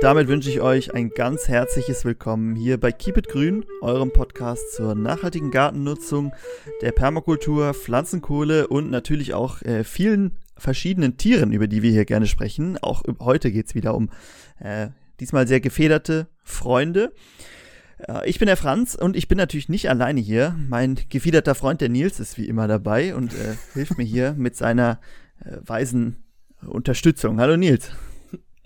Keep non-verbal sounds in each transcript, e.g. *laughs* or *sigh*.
Damit wünsche ich euch ein ganz herzliches Willkommen hier bei Keep It Grün, eurem Podcast zur nachhaltigen Gartennutzung, der Permakultur, Pflanzenkohle und natürlich auch äh, vielen verschiedenen Tieren, über die wir hier gerne sprechen. Auch heute geht es wieder um äh, diesmal sehr gefederte Freunde. Äh, ich bin der Franz und ich bin natürlich nicht alleine hier. Mein gefiederter Freund, der Nils, ist wie immer dabei und äh, hilft mir hier mit seiner äh, weisen Unterstützung. Hallo Nils.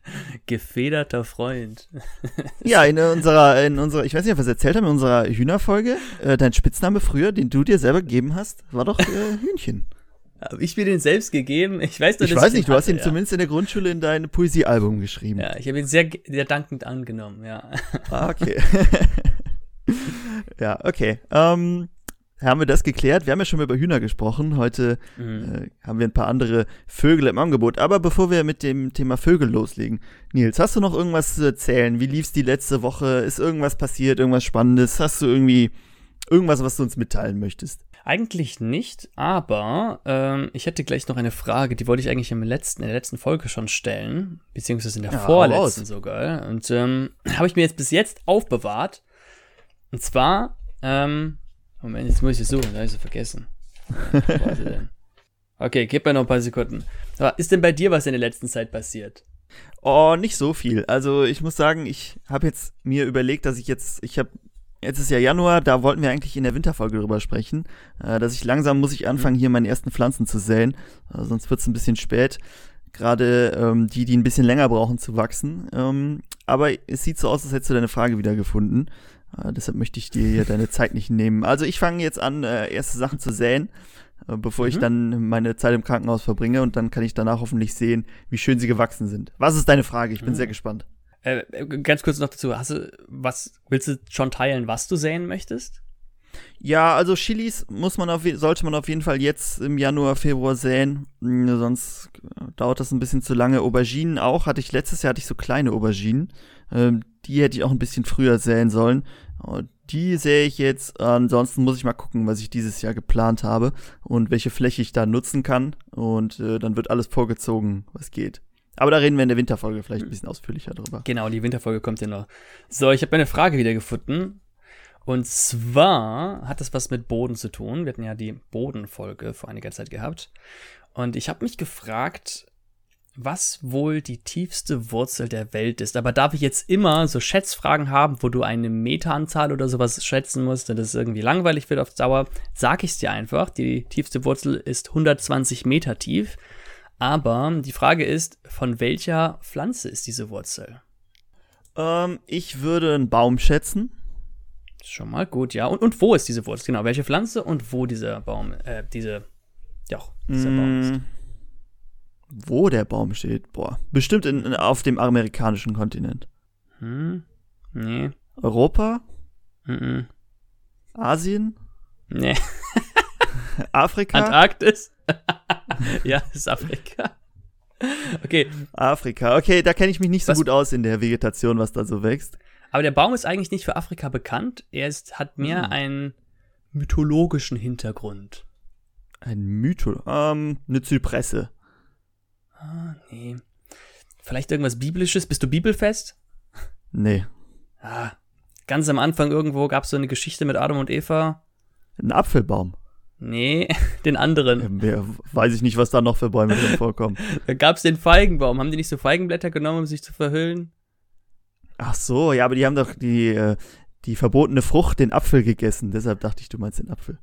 *laughs* Gefederter Freund. *laughs* ja, in unserer, in unserer, ich weiß nicht, ob wir es erzählt haben, in unserer Hühnerfolge, äh, dein Spitzname früher, den du dir selber gegeben hast, war doch äh, Hühnchen. Habe ich mir den selbst gegeben? Ich weiß nur, Ich weiß nicht, du hast ihn ja. zumindest in der Grundschule in dein Poesiealbum geschrieben. Ja, ich habe ihn sehr, sehr dankend angenommen, ja. Ah, okay. *laughs* ja, okay. Ähm, haben wir das geklärt. Wir haben ja schon mal über Hühner gesprochen. Heute mhm. äh, haben wir ein paar andere Vögel im Angebot. Aber bevor wir mit dem Thema Vögel loslegen, Nils, hast du noch irgendwas zu erzählen? Wie lief es die letzte Woche? Ist irgendwas passiert? Irgendwas Spannendes? Hast du irgendwie irgendwas, was du uns mitteilen möchtest? Eigentlich nicht, aber ähm, ich hätte gleich noch eine Frage, die wollte ich eigentlich im letzten, in der letzten Folge schon stellen, beziehungsweise in der ja, vorletzten sogar. Und ähm, *clears throat* habe ich mir jetzt bis jetzt aufbewahrt. Und zwar, ähm, Moment, jetzt muss ich es suchen, da habe ich es vergessen. Warte denn. Okay, gib mir noch ein paar Sekunden. Aber ist denn bei dir was in der letzten Zeit passiert? Oh, nicht so viel. Also ich muss sagen, ich habe jetzt mir überlegt, dass ich jetzt, ich habe Jetzt ist ja Januar, da wollten wir eigentlich in der Winterfolge drüber sprechen, äh, dass ich langsam muss ich anfangen, mhm. hier meine ersten Pflanzen zu säen, äh, sonst wird es ein bisschen spät. Gerade ähm, die, die ein bisschen länger brauchen zu wachsen. Ähm, aber es sieht so aus, als hättest du deine Frage wieder gefunden. Äh, deshalb möchte ich dir hier deine Zeit nicht nehmen. Also ich fange jetzt an, äh, erste Sachen zu säen, äh, bevor mhm. ich dann meine Zeit im Krankenhaus verbringe und dann kann ich danach hoffentlich sehen, wie schön sie gewachsen sind. Was ist deine Frage? Ich bin mhm. sehr gespannt. Äh, ganz kurz noch dazu, hast du, was, willst du schon teilen, was du säen möchtest? Ja, also Chilis muss man auf, sollte man auf jeden Fall jetzt im Januar, Februar säen, hm, sonst dauert das ein bisschen zu lange. Auberginen auch, hatte ich letztes Jahr hatte ich so kleine Auberginen, ähm, die hätte ich auch ein bisschen früher säen sollen. Die sähe ich jetzt, ansonsten muss ich mal gucken, was ich dieses Jahr geplant habe und welche Fläche ich da nutzen kann und äh, dann wird alles vorgezogen, was geht. Aber da reden wir in der Winterfolge vielleicht ein bisschen ausführlicher drüber. Genau, die Winterfolge kommt ja noch. So, ich habe eine Frage wieder gefunden. Und zwar hat das was mit Boden zu tun. Wir hatten ja die Bodenfolge vor einiger Zeit gehabt. Und ich habe mich gefragt, was wohl die tiefste Wurzel der Welt ist. Aber darf ich jetzt immer so Schätzfragen haben, wo du eine Meteranzahl oder sowas schätzen musst, und das irgendwie langweilig wird auf Dauer, sag ich es dir einfach. Die tiefste Wurzel ist 120 Meter tief. Aber die Frage ist, von welcher Pflanze ist diese Wurzel? Ähm, ich würde einen Baum schätzen. Schon mal gut, ja. Und, und wo ist diese Wurzel? Genau, welche Pflanze und wo dieser Baum, äh, diese, ja, dieser mm, Baum ist. Wo der Baum steht? Boah, bestimmt in, in, auf dem amerikanischen Kontinent. Hm, nee. Europa? Mm, -mm. Asien? Nee. *laughs* Afrika? Antarktis? *laughs* ja, ist Afrika. Okay. Afrika. Okay, da kenne ich mich nicht so was? gut aus in der Vegetation, was da so wächst. Aber der Baum ist eigentlich nicht für Afrika bekannt. Er ist, hat mehr hm. einen mythologischen Hintergrund. Ein Mythol? Ähm, eine Zypresse. Ah, nee. Vielleicht irgendwas Biblisches? Bist du bibelfest? Nee. Ah, ganz am Anfang irgendwo gab es so eine Geschichte mit Adam und Eva. Ein Apfelbaum. Nee, *laughs* den anderen. Ja, weiß ich nicht, was da noch für Bäume drin vorkommen. *laughs* da gab es den Feigenbaum. Haben die nicht so Feigenblätter genommen, um sich zu verhüllen? Ach so, ja, aber die haben doch die, äh, die verbotene Frucht, den Apfel gegessen. Deshalb dachte ich, du meinst den Apfel.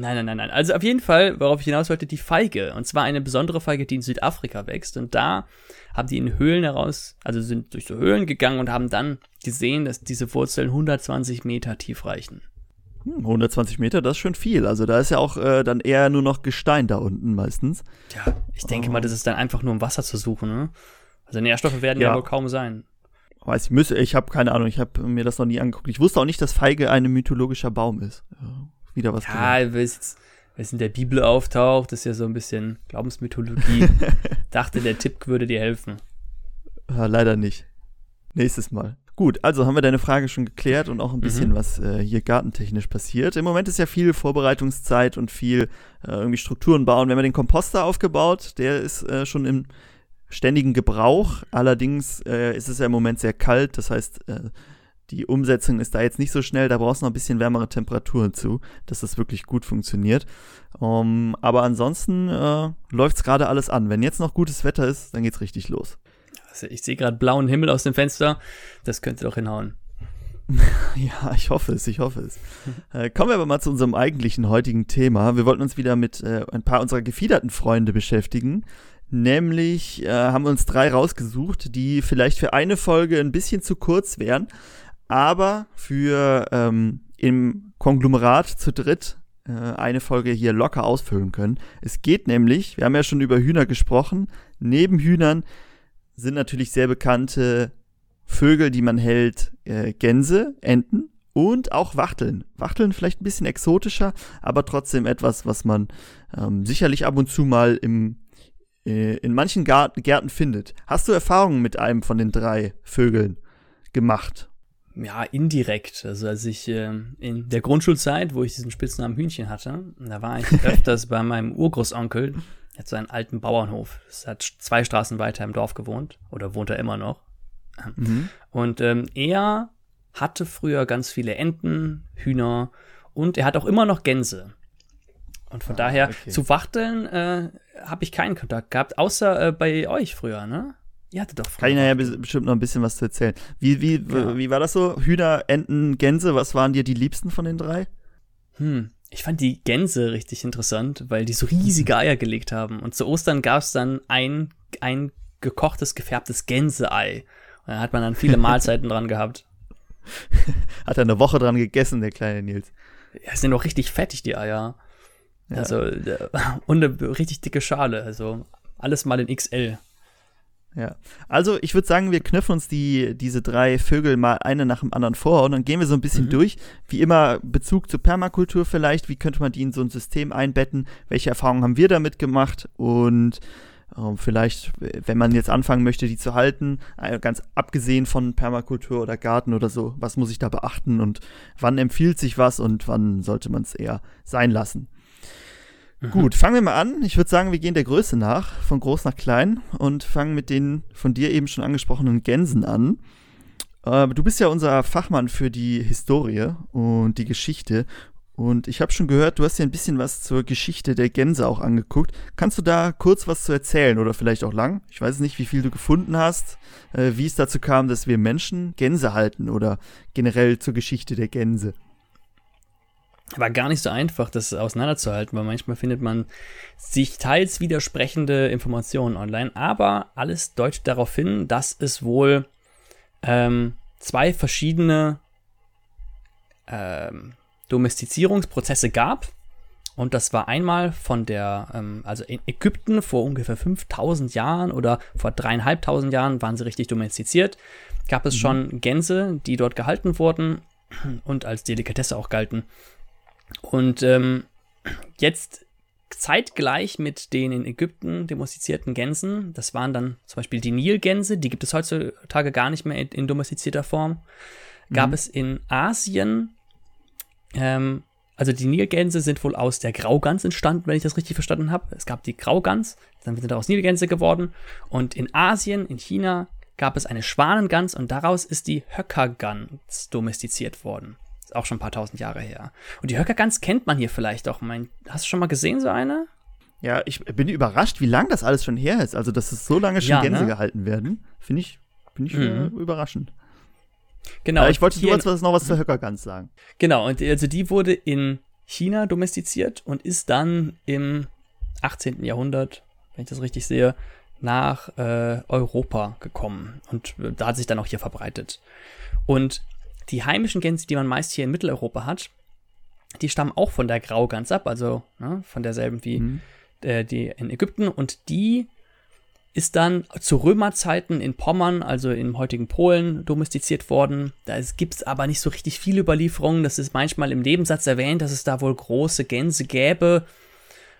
Nein, nein, nein, nein. Also auf jeden Fall, worauf ich hinaus wollte, die Feige. Und zwar eine besondere Feige, die in Südafrika wächst. Und da haben die in Höhlen heraus, also sind durch so Höhlen gegangen und haben dann gesehen, dass diese Wurzeln 120 Meter tief reichen. 120 hm, Meter, das ist schon viel. Also da ist ja auch äh, dann eher nur noch Gestein da unten meistens. Ja, ich denke oh. mal, das ist dann einfach nur um Wasser zu suchen. Ne? Also Nährstoffe werden ja, ja wohl kaum sein. Weiß ich, müsse, ich habe keine Ahnung, ich habe mir das noch nie angeguckt. Ich wusste auch nicht, dass Feige ein mythologischer Baum ist. Ja, wieder was. Ja, weil es in der Bibel auftaucht, ist ja so ein bisschen Glaubensmythologie. *laughs* Dachte, der Tipp würde dir helfen. Ja, leider nicht. Nächstes Mal. Gut, also haben wir deine Frage schon geklärt und auch ein bisschen, mhm. was äh, hier gartentechnisch passiert. Im Moment ist ja viel Vorbereitungszeit und viel äh, irgendwie Strukturen bauen. Wir haben den Komposter aufgebaut, der ist äh, schon im ständigen Gebrauch. Allerdings äh, ist es ja im Moment sehr kalt, das heißt, äh, die Umsetzung ist da jetzt nicht so schnell, da brauchst du noch ein bisschen wärmere Temperaturen zu, dass das wirklich gut funktioniert. Um, ähm, aber ansonsten äh, läuft es gerade alles an. Wenn jetzt noch gutes Wetter ist, dann geht's richtig los. Also ich sehe gerade blauen Himmel aus dem Fenster, das könnte doch hinhauen. *laughs* ja, ich hoffe es, ich hoffe es. *laughs* Äh, kommen wir aber mal zu unserem eigentlichen heutigen Thema. Wir wollten uns wieder mit äh, ein paar unserer gefiederten Freunde beschäftigen. Nämlich äh, haben wir uns drei rausgesucht, die vielleicht für eine Folge ein bisschen zu kurz wären, aber für ähm, im Konglomerat zu dritt äh, eine Folge hier locker ausfüllen können. Es geht nämlich, wir haben ja schon über Hühner gesprochen, neben Hühnern sind natürlich sehr bekannte Vögel, die man hält, äh, Gänse, Enten und auch Wachteln. Wachteln vielleicht ein bisschen exotischer, aber trotzdem etwas, was man ähm, sicherlich ab und zu mal im, äh, in manchen Gärten findet. Hast du Erfahrungen mit einem von den drei Vögeln gemacht? Ja, indirekt. Also als ich äh, in der Grundschulzeit, wo ich diesen Spitznamen Hühnchen hatte, da war ich *laughs* öfters bei meinem Urgroßonkel, der hat so einen alten Bauernhof. Das hat zwei Straßen weiter im Dorf gewohnt oder wohnt er immer noch. Mhm. Und ähm, er hatte früher ganz viele Enten, Hühner und er hat auch immer noch Gänse. Und von ah, daher okay. zu Wachteln äh, habe ich keinen Kontakt gehabt, außer äh, bei euch früher, ne? Ihr hattet doch Kann ich nachher bestimmt noch ein bisschen was zu erzählen. Wie, wie, ja. wie war das so? Hühner, Enten, Gänse, was waren dir die liebsten von den drei? Hm, ich fand die Gänse richtig interessant, weil die so riesige Eier gelegt haben. Und zu Ostern gab es dann ein, ein gekochtes, gefärbtes Gänseei. Und da hat man dann viele *laughs* Mahlzeiten dran gehabt. *laughs* Hat er eine Woche dran gegessen, der kleine Nils. Ja, sind doch richtig fettig, die Eier. Ja. Also, *laughs* und eine richtig dicke Schale. Also, alles mal in XL. Ja. Also ich würde sagen, wir knöpfen uns die, diese drei Vögel mal eine nach dem anderen vor und dann gehen wir so ein bisschen mhm. durch. Wie immer Bezug zur Permakultur vielleicht, wie könnte man die in so ein System einbetten, welche Erfahrungen haben wir damit gemacht und äh, vielleicht, wenn man jetzt anfangen möchte, die zu halten, äh, ganz abgesehen von Permakultur oder Garten oder so, was muss ich da beachten und wann empfiehlt sich was und wann sollte man es eher sein lassen. Mhm. Gut, fangen wir mal an. Ich würde sagen, wir gehen der Größe nach, von groß nach klein und fangen mit den von dir eben schon angesprochenen Gänsen an. Äh, du bist ja unser Fachmann für die Historie und die Geschichte. Und ich habe schon gehört, du hast dir ein bisschen was zur Geschichte der Gänse auch angeguckt. Kannst du da kurz was zu erzählen oder vielleicht auch lang? Ich weiß nicht, wie viel du gefunden hast, äh, wie es dazu kam, dass wir Menschen Gänse halten oder generell zur Geschichte der Gänse war gar nicht so einfach, das auseinanderzuhalten, weil manchmal findet man sich teils widersprechende Informationen online, aber alles deutet darauf hin, dass es wohl ähm, zwei verschiedene ähm, Domestizierungsprozesse gab. Und das war einmal von der, ähm, also in Ägypten vor ungefähr 5000 Jahren oder vor dreieinhalbtausend Jahren waren sie richtig domestiziert. Gab es mhm. schon Gänse, die dort gehalten wurden und als Delikatesse auch galten. Und ähm, jetzt zeitgleich mit den in Ägypten domestizierten Gänsen, das waren dann zum Beispiel die Nilgänse, die gibt es heutzutage gar nicht mehr in, in domestizierter Form, gab mhm. es in Asien, ähm, also die Nilgänse sind wohl aus der Graugans entstanden, wenn ich das richtig verstanden habe. Es gab die Graugans, dann sind daraus Nilgänse geworden und in Asien, in China, gab es eine Schwanengans und daraus ist die Höckergans domestiziert worden. Ist auch schon ein paar tausend Jahre her. Und die Höckergans kennt man hier vielleicht auch. Mein, hast du schon mal gesehen, so eine? Ja, ich bin überrascht, wie lang das alles schon her ist. Also, dass es so lange schon ja, Gänse ne? gehalten werden, finde ich, find ich mhm. überraschend. Genau. Aber ich wollte nur noch was zur Höckergans sagen. Genau, und also die wurde in China domestiziert und ist dann im 18. Jahrhundert, wenn ich das richtig sehe, nach äh, Europa gekommen und äh, da hat sich dann auch hier verbreitet. Und die heimischen Gänse, die man meist hier in Mitteleuropa hat, die stammen auch von der Graugans ab, also ne, von derselben wie mhm. äh, die in Ägypten. Und die ist dann zu Römerzeiten in Pommern, also im heutigen Polen, domestiziert worden. Da gibt es aber nicht so richtig viele Überlieferungen. Das ist manchmal im Nebensatz erwähnt, dass es da wohl große Gänse gäbe.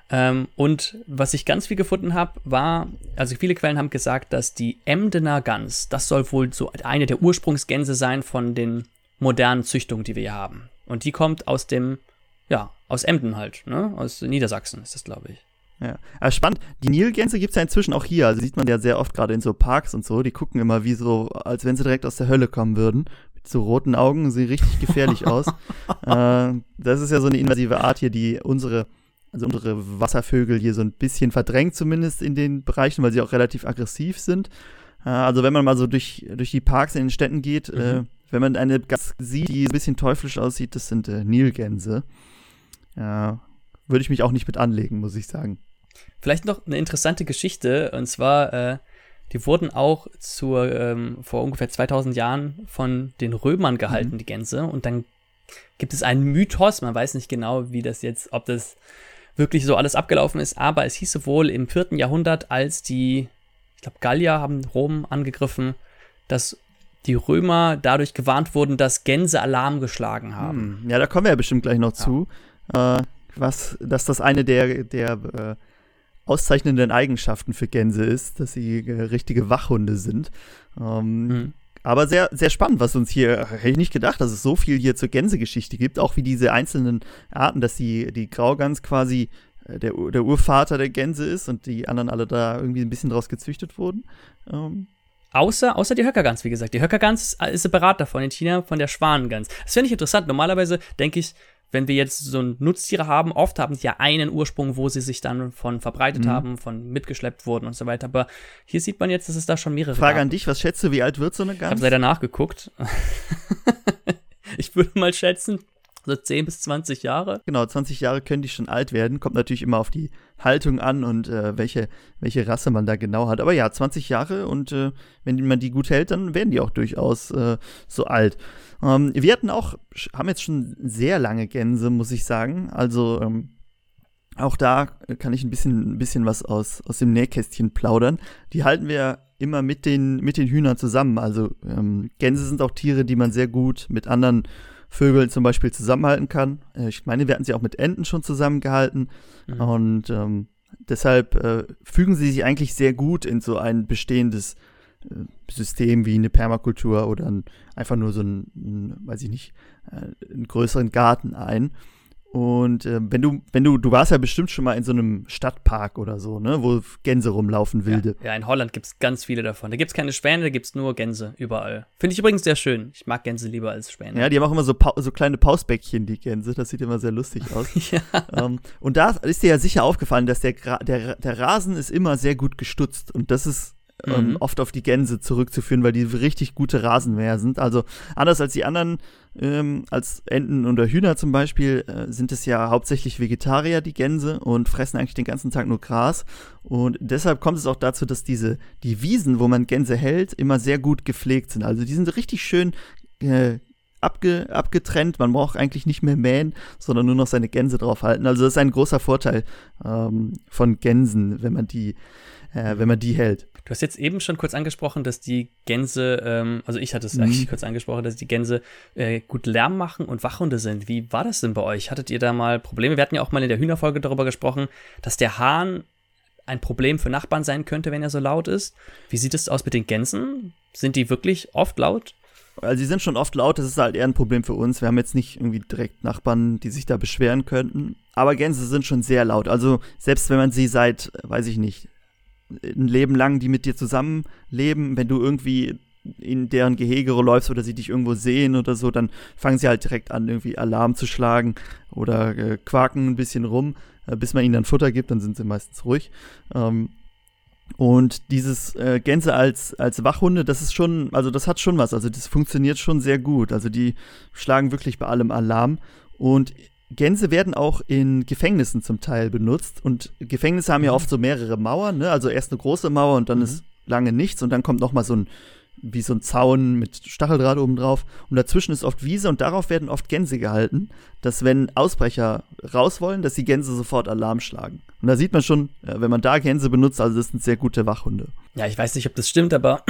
Ähm, und was ich ganz viel gefunden habe, war, also viele Quellen haben gesagt, dass die Emdener Gans, das soll wohl so eine der Ursprungsgänse sein von den modernen Züchtung, die wir hier haben. Und die kommt aus dem, ja, aus Emden halt, ne? Aus Niedersachsen ist das, glaube ich. Ja, aber spannend. Die Nilgänse gibt es ja inzwischen auch hier. Also sieht man ja sehr oft gerade in so Parks und so. Die gucken immer wie so, als wenn sie direkt aus der Hölle kommen würden. Mit so roten Augen, sehen richtig gefährlich *laughs* aus. Äh, das ist ja so eine invasive Art hier, die unsere, also unsere Wasservögel hier so ein bisschen verdrängt, zumindest in den Bereichen, weil sie auch relativ aggressiv sind. Äh, also wenn man mal so durch, durch die Parks in den Städten geht, äh, mhm. äh, wenn man eine Gans sieht, die ein bisschen teuflisch aussieht, das sind äh, Nilgänse. Ja, würde ich mich auch nicht mit anlegen, muss ich sagen. Vielleicht noch eine interessante Geschichte, und zwar, äh, die wurden auch zur, ähm, vor ungefähr 2000 Jahren von den Römern gehalten, mhm. die Gänse. Und dann gibt es einen Mythos, man weiß nicht genau, wie das jetzt, ob das wirklich so alles abgelaufen ist, aber es hieß wohl im vierten Jahrhundert, als die, ich glaube, Gallier haben Rom angegriffen, dass die Römer dadurch gewarnt wurden, dass Gänse Alarm geschlagen haben. Hm. Ja, da kommen wir ja bestimmt gleich noch ja. zu. Äh, was, dass das eine der, der äh, auszeichnenden Eigenschaften für Gänse ist, dass sie äh, richtige Wachhunde sind. Ähm, mhm. Aber sehr, sehr spannend, was uns hier, hätte ich nicht gedacht, dass es so viel hier zur Gänsegeschichte gibt, auch wie diese einzelnen Arten, dass die, die Graugans quasi äh, der, der Urvater der Gänse ist und die anderen alle da irgendwie ein bisschen draus gezüchtet wurden. Ähm, Außer, außer die Höckergans, wie gesagt. Die Höckergans ist separat davon in China von der Schwanengans. Das finde ich interessant. Normalerweise denke ich, wenn wir jetzt so Nutztiere haben, oft haben sie ja einen Ursprung, wo sie sich dann von verbreitet mhm. haben, von mitgeschleppt wurden und so weiter. Aber hier sieht man jetzt, dass es da schon mehrere Frage gab. an dich, was schätzt du, wie alt wird so eine Gans? Ich habe leider nachgeguckt. *laughs* ich würde mal schätzen, so 10 bis 20 Jahre. Genau, 20 Jahre können die schon alt werden. Kommt natürlich immer auf die Haltung an und äh, welche, welche Rasse man da genau hat. Aber ja, 20 Jahre und äh, wenn man die gut hält, dann werden die auch durchaus äh, so alt. Ähm, wir hatten auch, haben jetzt schon sehr lange Gänse, muss ich sagen. Also ähm, auch da kann ich ein bisschen, ein bisschen was aus, aus dem Nähkästchen plaudern. Die halten wir immer mit den, mit den Hühnern zusammen. Also ähm, Gänse sind auch Tiere, die man sehr gut mit anderen Vögeln zum Beispiel zusammenhalten kann. Äh, ich meine, wir hatten sie auch mit Enten schon zusammengehalten. Mhm. Und ähm, deshalb äh, fügen sie sich eigentlich sehr gut in so ein bestehendes System wie eine Permakultur oder ein, einfach nur so ein, ein, weiß ich nicht, äh, einen größeren Garten ein. Und äh, wenn du, wenn du, du warst ja bestimmt schon mal in so einem Stadtpark oder so, ne, wo Gänse rumlaufen, wilde. Ja, ja in Holland gibt es ganz viele davon. Da gibt es keine Schwäne, da gibt es nur Gänse überall. Finde ich übrigens sehr schön. Ich mag Gänse lieber als Schwäne. Ja, die haben auch immer so, so kleine Pausbäckchen, die Gänse. Das sieht immer sehr lustig aus. *laughs* ja. Ähm, und da ist dir ja sicher aufgefallen, dass der, der, der Rasen ist immer sehr gut gestutzt. Und das ist ähm, mhm. oft auf die Gänse zurückzuführen, weil die richtig gute Rasenmäher sind. Also anders als die anderen, ähm, als Enten oder Hühner zum Beispiel, äh, sind es ja hauptsächlich Vegetarier, die Gänse, und fressen eigentlich den ganzen Tag nur Gras. Und deshalb kommt es auch dazu, dass diese, die Wiesen, wo man Gänse hält, immer sehr gut gepflegt sind. Also die sind richtig schön äh, abge, abgetrennt. Man braucht eigentlich nicht mehr mähen, sondern nur noch seine Gänse draufhalten. Also das ist ein großer Vorteil ähm, von Gänsen, wenn man die, äh, wenn man die hält. Du hast jetzt eben schon kurz angesprochen, dass die Gänse, ähm, also ich hatte es mhm. eigentlich kurz angesprochen, dass die Gänse äh, gut Lärm machen und Wachhunde sind. Wie war das denn bei euch? Hattet ihr da mal Probleme? Wir hatten ja auch mal in der Hühnerfolge darüber gesprochen, dass der Hahn ein Problem für Nachbarn sein könnte, wenn er so laut ist. Wie sieht es aus mit den Gänsen? Sind die wirklich oft laut? Also sie sind schon oft laut, das ist halt eher ein Problem für uns. Wir haben jetzt nicht irgendwie direkt Nachbarn, die sich da beschweren könnten. Aber Gänse sind schon sehr laut. Also selbst wenn man sie seit, weiß ich nicht, ein Leben lang, die mit dir zusammenleben, wenn du irgendwie in deren Gehege läufst oder sie dich irgendwo sehen oder so, dann fangen sie halt direkt an, irgendwie Alarm zu schlagen oder äh, quaken ein bisschen rum, äh, bis man ihnen dann Futter gibt, dann sind sie meistens ruhig. Ähm, und dieses äh, Gänse als, als Wachhunde, das ist schon, also das hat schon was, also das funktioniert schon sehr gut. Also die schlagen wirklich bei allem Alarm. Und Gänse werden auch in Gefängnissen zum Teil benutzt und Gefängnisse haben ja mhm. oft so mehrere Mauern, ne? Also erst eine große Mauer und dann mhm. ist lange nichts und dann kommt noch mal so ein wie so ein Zaun mit Stacheldraht oben drauf und dazwischen ist oft Wiese und darauf werden oft Gänse gehalten, dass wenn Ausbrecher raus wollen, dass die Gänse sofort Alarm schlagen. Und da sieht man schon, wenn man da Gänse benutzt, also das sind sehr gute Wachhunde. Ja, ich weiß nicht, ob das stimmt, aber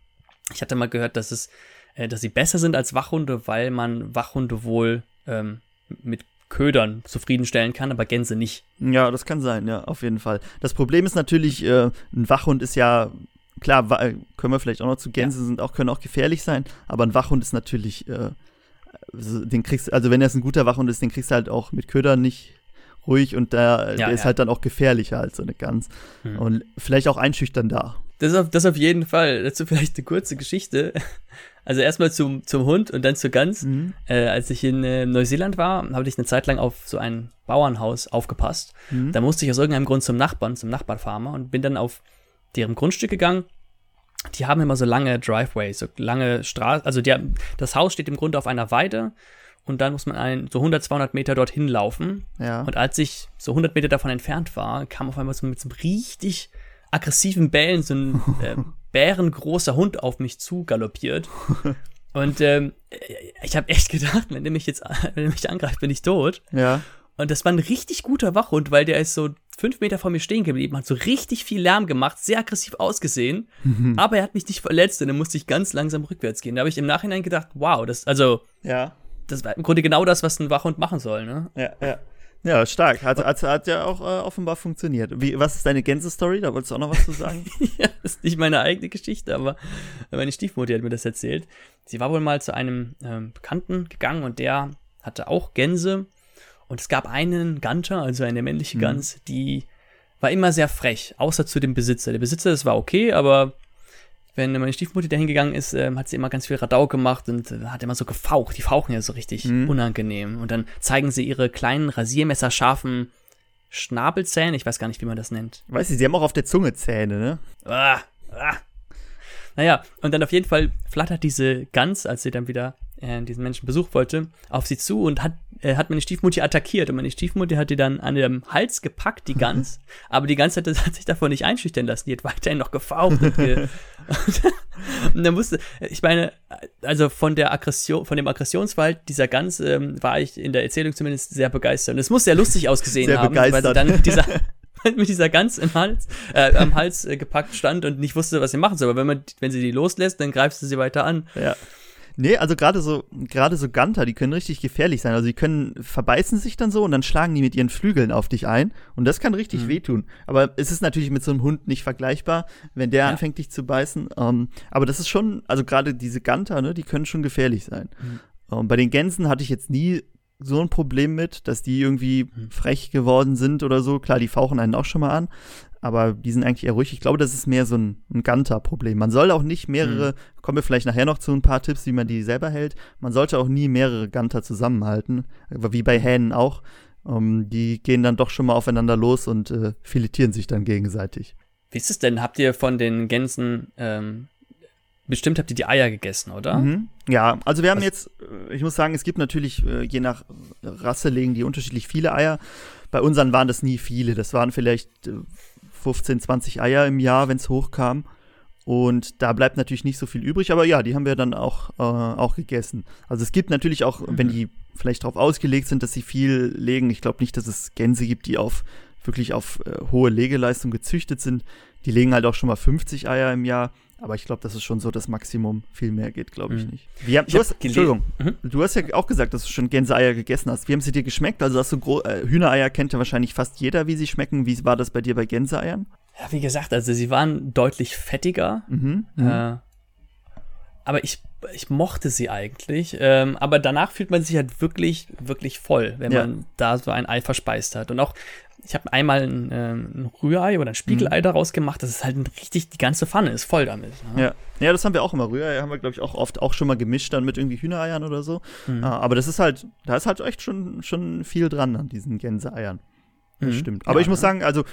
*clears throat* ich hatte mal gehört, dass es, äh, dass sie besser sind als Wachhunde, weil man Wachhunde wohl ähm, mit Ködern zufriedenstellen kann, aber Gänse nicht. Ja, das kann sein, ja, auf jeden Fall. Das Problem ist natürlich, äh, ein Wachhund ist ja, klar, können wir vielleicht auch noch zu Gänse ja. sind auch, können auch gefährlich sein, aber ein Wachhund ist natürlich, äh, den kriegst also wenn er ein guter Wachhund ist, den kriegst du halt auch mit Ködern nicht ruhig und der, Ja, der ist ja. halt dann auch gefährlicher als so eine Gans. Hm. Und vielleicht auch einschüchternder. Das auf, das auf jeden Fall. Dazu vielleicht eine kurze Geschichte. Also erstmal zum, zum Hund und dann zur Gans. Mhm. Äh, als ich in äh, Neuseeland war, habe ich eine Zeit lang auf so ein Bauernhaus aufgepasst. Mhm. Da musste ich aus irgendeinem Grund zum Nachbarn, zum Nachbarfarmer und bin dann auf deren Grundstück gegangen. Die haben immer so lange Driveways, so lange Straßen. Also die, haben- das Haus steht im Grunde auf einer Weide und dann muss man ein, so 100, 200 Meter dorthin laufen. Ja. Und als ich so 100 Meter davon entfernt war, kam auf einmal so mit so einem richtig aggressiven Bellen so ein äh, *laughs* bärengroßer Hund auf mich zu galoppiert. Und ähm, ich habe echt gedacht, wenn der mich jetzt *laughs* wenn der mich angreift, bin ich tot. ja. Und das war ein richtig guter Wachhund, weil der ist so fünf Meter vor mir stehen geblieben, hat so richtig viel Lärm gemacht, sehr aggressiv ausgesehen, aber er hat mich nicht verletzt und dann musste ich ganz langsam rückwärts gehen. Da habe ich im Nachhinein gedacht, wow, das, also, Ja. das war im Grunde genau das, was ein Wachhund machen soll, ne? Ja, ja. Ja, stark. Hat, hat, hat ja auch äh, offenbar funktioniert. Wie, was ist deine Gänse-Story? Da wolltest du auch noch was zu sagen? *laughs* ja, das ist nicht meine eigene Geschichte, aber meine Stiefmutter hat mir das erzählt. Sie war wohl mal zu einem ähm, Bekannten gegangen und der hatte auch Gänse. Und es gab einen Ganter, also eine männliche Mhm. Gans, die war immer sehr frech, außer zu dem Besitzer. Der Besitzer, das war okay, aber wenn meine Stiefmutter dahin gegangen ist, ähm, hat sie immer ganz viel Radau gemacht und äh, hat immer so gefaucht. Die fauchen ja so richtig Mhm. unangenehm. Und dann zeigen sie ihre kleinen, rasiermesserscharfen Schnabelzähne. Ich weiß gar nicht, wie man das nennt. Weißt du, sie haben auch auf der Zunge Zähne, ne? Ah, ah. Naja, und dann auf jeden Fall flattert diese Gans, als sie dann wieder äh, diesen Menschen besuchen wollte, auf sie zu und hat, äh, hat meine Stiefmutter attackiert. Und meine Stiefmutter hat die dann an dem Hals gepackt, die Gans. *laughs* aber die Gans hat, hat sich davon nicht einschüchtern lassen. Die hat weiterhin noch gefaucht. Und, ge und, *laughs* und dann musste, ich meine, also von der Aggression, von dem Aggressionsverhalten dieser Gans ähm, war ich in der Erzählung zumindest sehr begeistert. Und es muss sehr lustig ausgesehen Sehr haben, weil sie begeistert. dann mit dieser *laughs* mit dieser Gans im Hals, äh, am Hals äh, gepackt stand und nicht wusste, was sie machen soll. Aber wenn man, wenn sie die loslässt, dann greifst du sie weiter an. Ja. Nee, also gerade so, gerade so Ganter, die können richtig gefährlich sein. Also die können, verbeißen sich dann so und dann schlagen die mit ihren Flügeln auf dich ein. Und das kann richtig Mhm. wehtun. Aber es ist natürlich mit so einem Hund nicht vergleichbar, wenn der Ja. anfängt, dich zu beißen. Ähm, aber das ist schon, also gerade diese Ganter, ne, die können schon gefährlich sein. Mhm. Ähm, bei den Gänsen hatte ich jetzt nie so ein Problem mit, dass die irgendwie Mhm. frech geworden sind oder so. Klar, die fauchen einen auch schon mal an, aber die sind eigentlich eher ruhig. Ich glaube, das ist mehr so ein, ein Ganter-Problem. Man soll auch nicht mehrere, kommen wir vielleicht nachher noch zu ein paar Tipps, wie man die selber hält. Man sollte auch nie mehrere Ganter zusammenhalten, wie bei Hähnen auch. Ähm, die gehen dann doch schon mal aufeinander los und äh, filetieren sich dann gegenseitig. Wie ist es denn? Habt ihr von den Gänsen, ähm, bestimmt habt ihr die Eier gegessen, oder? Mhm. Ja, also wir haben Was- jetzt, äh, ich muss sagen, es gibt natürlich, äh, je nach Rasse legen die unterschiedlich viele Eier. Bei unseren waren das nie viele. Das waren vielleicht äh, 15, 20 Eier im Jahr, wenn es hochkam. Und da bleibt natürlich nicht so viel übrig, aber ja, die haben wir dann auch, äh, auch gegessen. Also es gibt natürlich auch, wenn die vielleicht darauf ausgelegt sind, dass sie viel legen, ich glaube nicht, dass es Gänse gibt, die auf wirklich auf äh, hohe Legeleistung gezüchtet sind. Die legen halt auch schon mal 50 Eier im Jahr, aber ich glaube, das ist schon so das Maximum. Viel mehr geht, glaube ich, Mhm. nicht. Haben- Ich du hast, Entschuldigung, Mhm. du hast ja auch gesagt, dass du schon Gänseeier gegessen hast. Wie haben sie dir geschmeckt? Also hast du gro- äh, Hühnereier kennt ja wahrscheinlich fast jeder, wie sie schmecken. Wie war das bei dir bei Gänseeiern? Ja, wie gesagt, also sie waren deutlich fettiger. Mhm. Äh, aber ich, ich mochte sie eigentlich. Ähm, aber danach fühlt man sich halt wirklich, wirklich voll, wenn Ja. man da so ein Ei verspeist hat. Und auch, ich habe einmal ein, ähm, ein Rührei oder ein Spiegelei daraus gemacht. Das ist halt richtig, die ganze Pfanne ist voll damit. Ne? Ja. ja, das haben wir auch immer. Rührei haben wir, glaube ich, auch oft auch schon mal gemischt dann mit irgendwie Hühnereiern oder so. Mhm. Ah, aber das ist halt, da ist halt echt schon, schon viel dran an diesen Gänseeiern. Das Mhm. stimmt. Aber Ja, ich muss sagen, also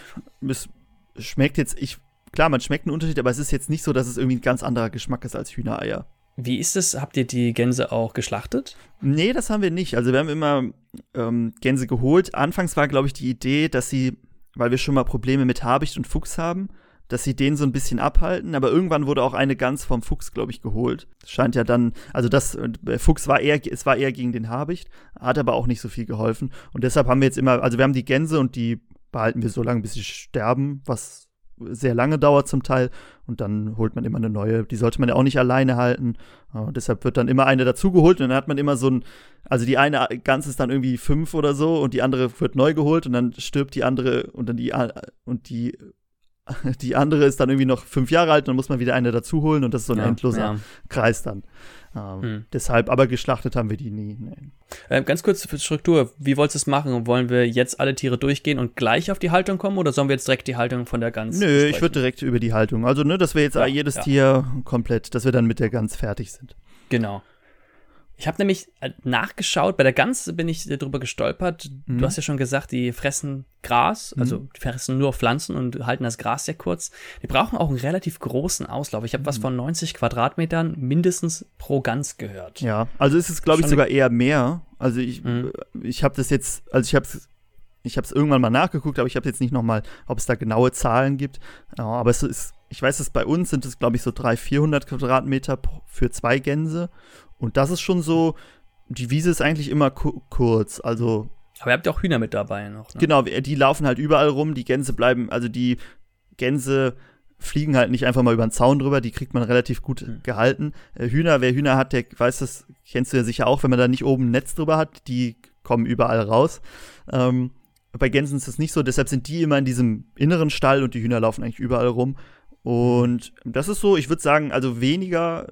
es schmeckt jetzt, ich, klar, man schmeckt einen Unterschied, aber es ist jetzt nicht so, dass es irgendwie ein ganz anderer Geschmack ist als Hühnereier. Wie ist es? Habt ihr die Gänse auch geschlachtet? Nee, das haben wir nicht. Also wir haben immer ähm, Gänse geholt. Anfangs war, glaube ich, die Idee, dass sie, weil wir schon mal Probleme mit Habicht und Fuchs haben, dass sie den so ein bisschen abhalten. Aber irgendwann wurde auch eine Gans vom Fuchs, glaube ich, geholt. Scheint ja dann, also das äh, Fuchs war eher, es war eher gegen den Habicht, hat aber auch nicht so viel geholfen. Und deshalb haben wir jetzt immer, also wir haben die Gänse und die behalten wir so lange, bis sie sterben, was sehr lange dauert zum Teil. Und dann holt man immer eine neue. Die sollte man ja auch nicht alleine halten. Äh, deshalb wird dann immer eine dazugeholt und dann hat man immer so ein, also die eine Gans ist dann irgendwie fünf oder so und die andere wird neu geholt und dann stirbt die andere und dann die a- und die *laughs* die andere ist dann irgendwie noch fünf Jahre alt und dann muss man wieder eine dazu holen und das ist so ein endloser ja. Kreis dann. Ähm, hm. Deshalb, aber geschlachtet haben wir die nie. Nee. Äh, ganz kurz für Struktur, wie wolltest du es machen? Wollen wir jetzt alle Tiere durchgehen und gleich auf die Haltung kommen oder sollen wir jetzt direkt die Haltung von der Gans? Nö, besprechen? ich würde direkt über die Haltung. Also, ne, dass wir jetzt ja, jedes ja. Tier komplett, dass wir dann mit der Gans fertig sind. Genau. Ich habe nämlich äh, nachgeschaut, bei der Gans bin ich darüber gestolpert. Mhm. Du hast ja schon gesagt, die fressen Gras, mhm. also die fressen nur Pflanzen und halten das Gras sehr kurz. Die brauchen auch einen relativ großen Auslauf. Ich habe was mhm. von 90 Quadratmetern mindestens pro Gans gehört. Ja, also ist es, glaube ich, sogar eher mehr. Also ich, mhm. ich habe das jetzt, also ich habe es ich habe es irgendwann mal nachgeguckt, aber ich habe jetzt nicht nochmal, ob es da genaue Zahlen gibt. Aber es ist, ich weiß, dass bei uns sind es, glaube ich, so 300, 400 Quadratmeter für zwei Gänse. Und das ist schon so, die Wiese ist eigentlich immer ku kurz, also. Aber ihr habt ja auch Hühner mit dabei noch. Ne? Genau, die laufen halt überall rum, die Gänse bleiben, also die Gänse fliegen halt nicht einfach mal über den Zaun drüber, die kriegt man relativ gut mhm. gehalten. Äh, Hühner, wer Hühner hat, der weiß das, kennst du ja sicher auch, wenn man da nicht oben ein Netz drüber hat, die kommen überall raus. Ähm, bei Gänsen ist das nicht so, deshalb sind die immer in diesem inneren Stall und die Hühner laufen eigentlich überall rum. Und das ist so, ich würde sagen, also weniger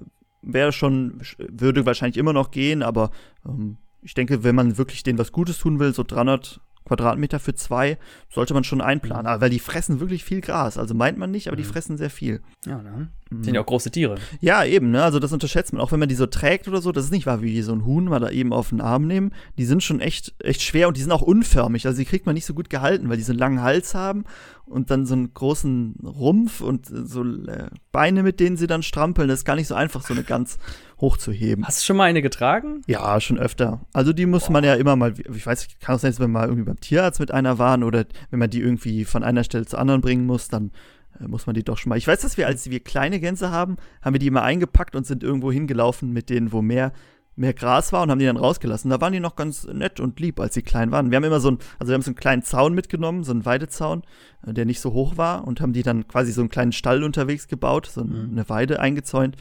wäre schon, würde wahrscheinlich immer noch gehen, aber ähm, ich denke, wenn man wirklich denen was Gutes tun will, so 300 Quadratmeter für zwei, sollte man schon einplanen. Mhm. Weil die fressen wirklich viel Gras. Also meint man nicht, aber die mhm. fressen sehr viel. Ja, ne? Mhm. Sind ja auch große Tiere. Ja, eben, ne? Also das unterschätzt man. Auch wenn man die so trägt oder so, das ist nicht wahr, wie so ein Huhn mal da eben auf den Arm nehmen. Die sind schon echt, echt schwer und die sind auch unförmig. Also die kriegt man nicht so gut gehalten, weil die so einen langen Hals haben und dann so einen großen Rumpf und so äh, Beine, mit denen sie dann strampeln. Das ist gar nicht so einfach, so eine ganz hochzuheben. Hast du schon mal eine getragen? Ja, schon öfter. Also die muss Boah. man ja immer mal, ich weiß, kann es sein, wenn wir mal irgendwie beim Tierarzt mit einer waren oder wenn man die irgendwie von einer Stelle zur anderen bringen muss, dann äh, muss man die doch schon mal. Ich weiß, dass wir, als wir kleine Gänse haben, haben wir die immer eingepackt und sind irgendwo hingelaufen mit denen, wo mehr mehr Gras war und haben die dann rausgelassen. Da waren die noch ganz nett und lieb, als sie klein waren. Wir haben immer so einen, also wir haben so einen kleinen Zaun mitgenommen, so einen Weidezaun, äh, der nicht so hoch war und haben die dann quasi so einen kleinen Stall unterwegs gebaut, so mhm. eine Weide eingezäunt.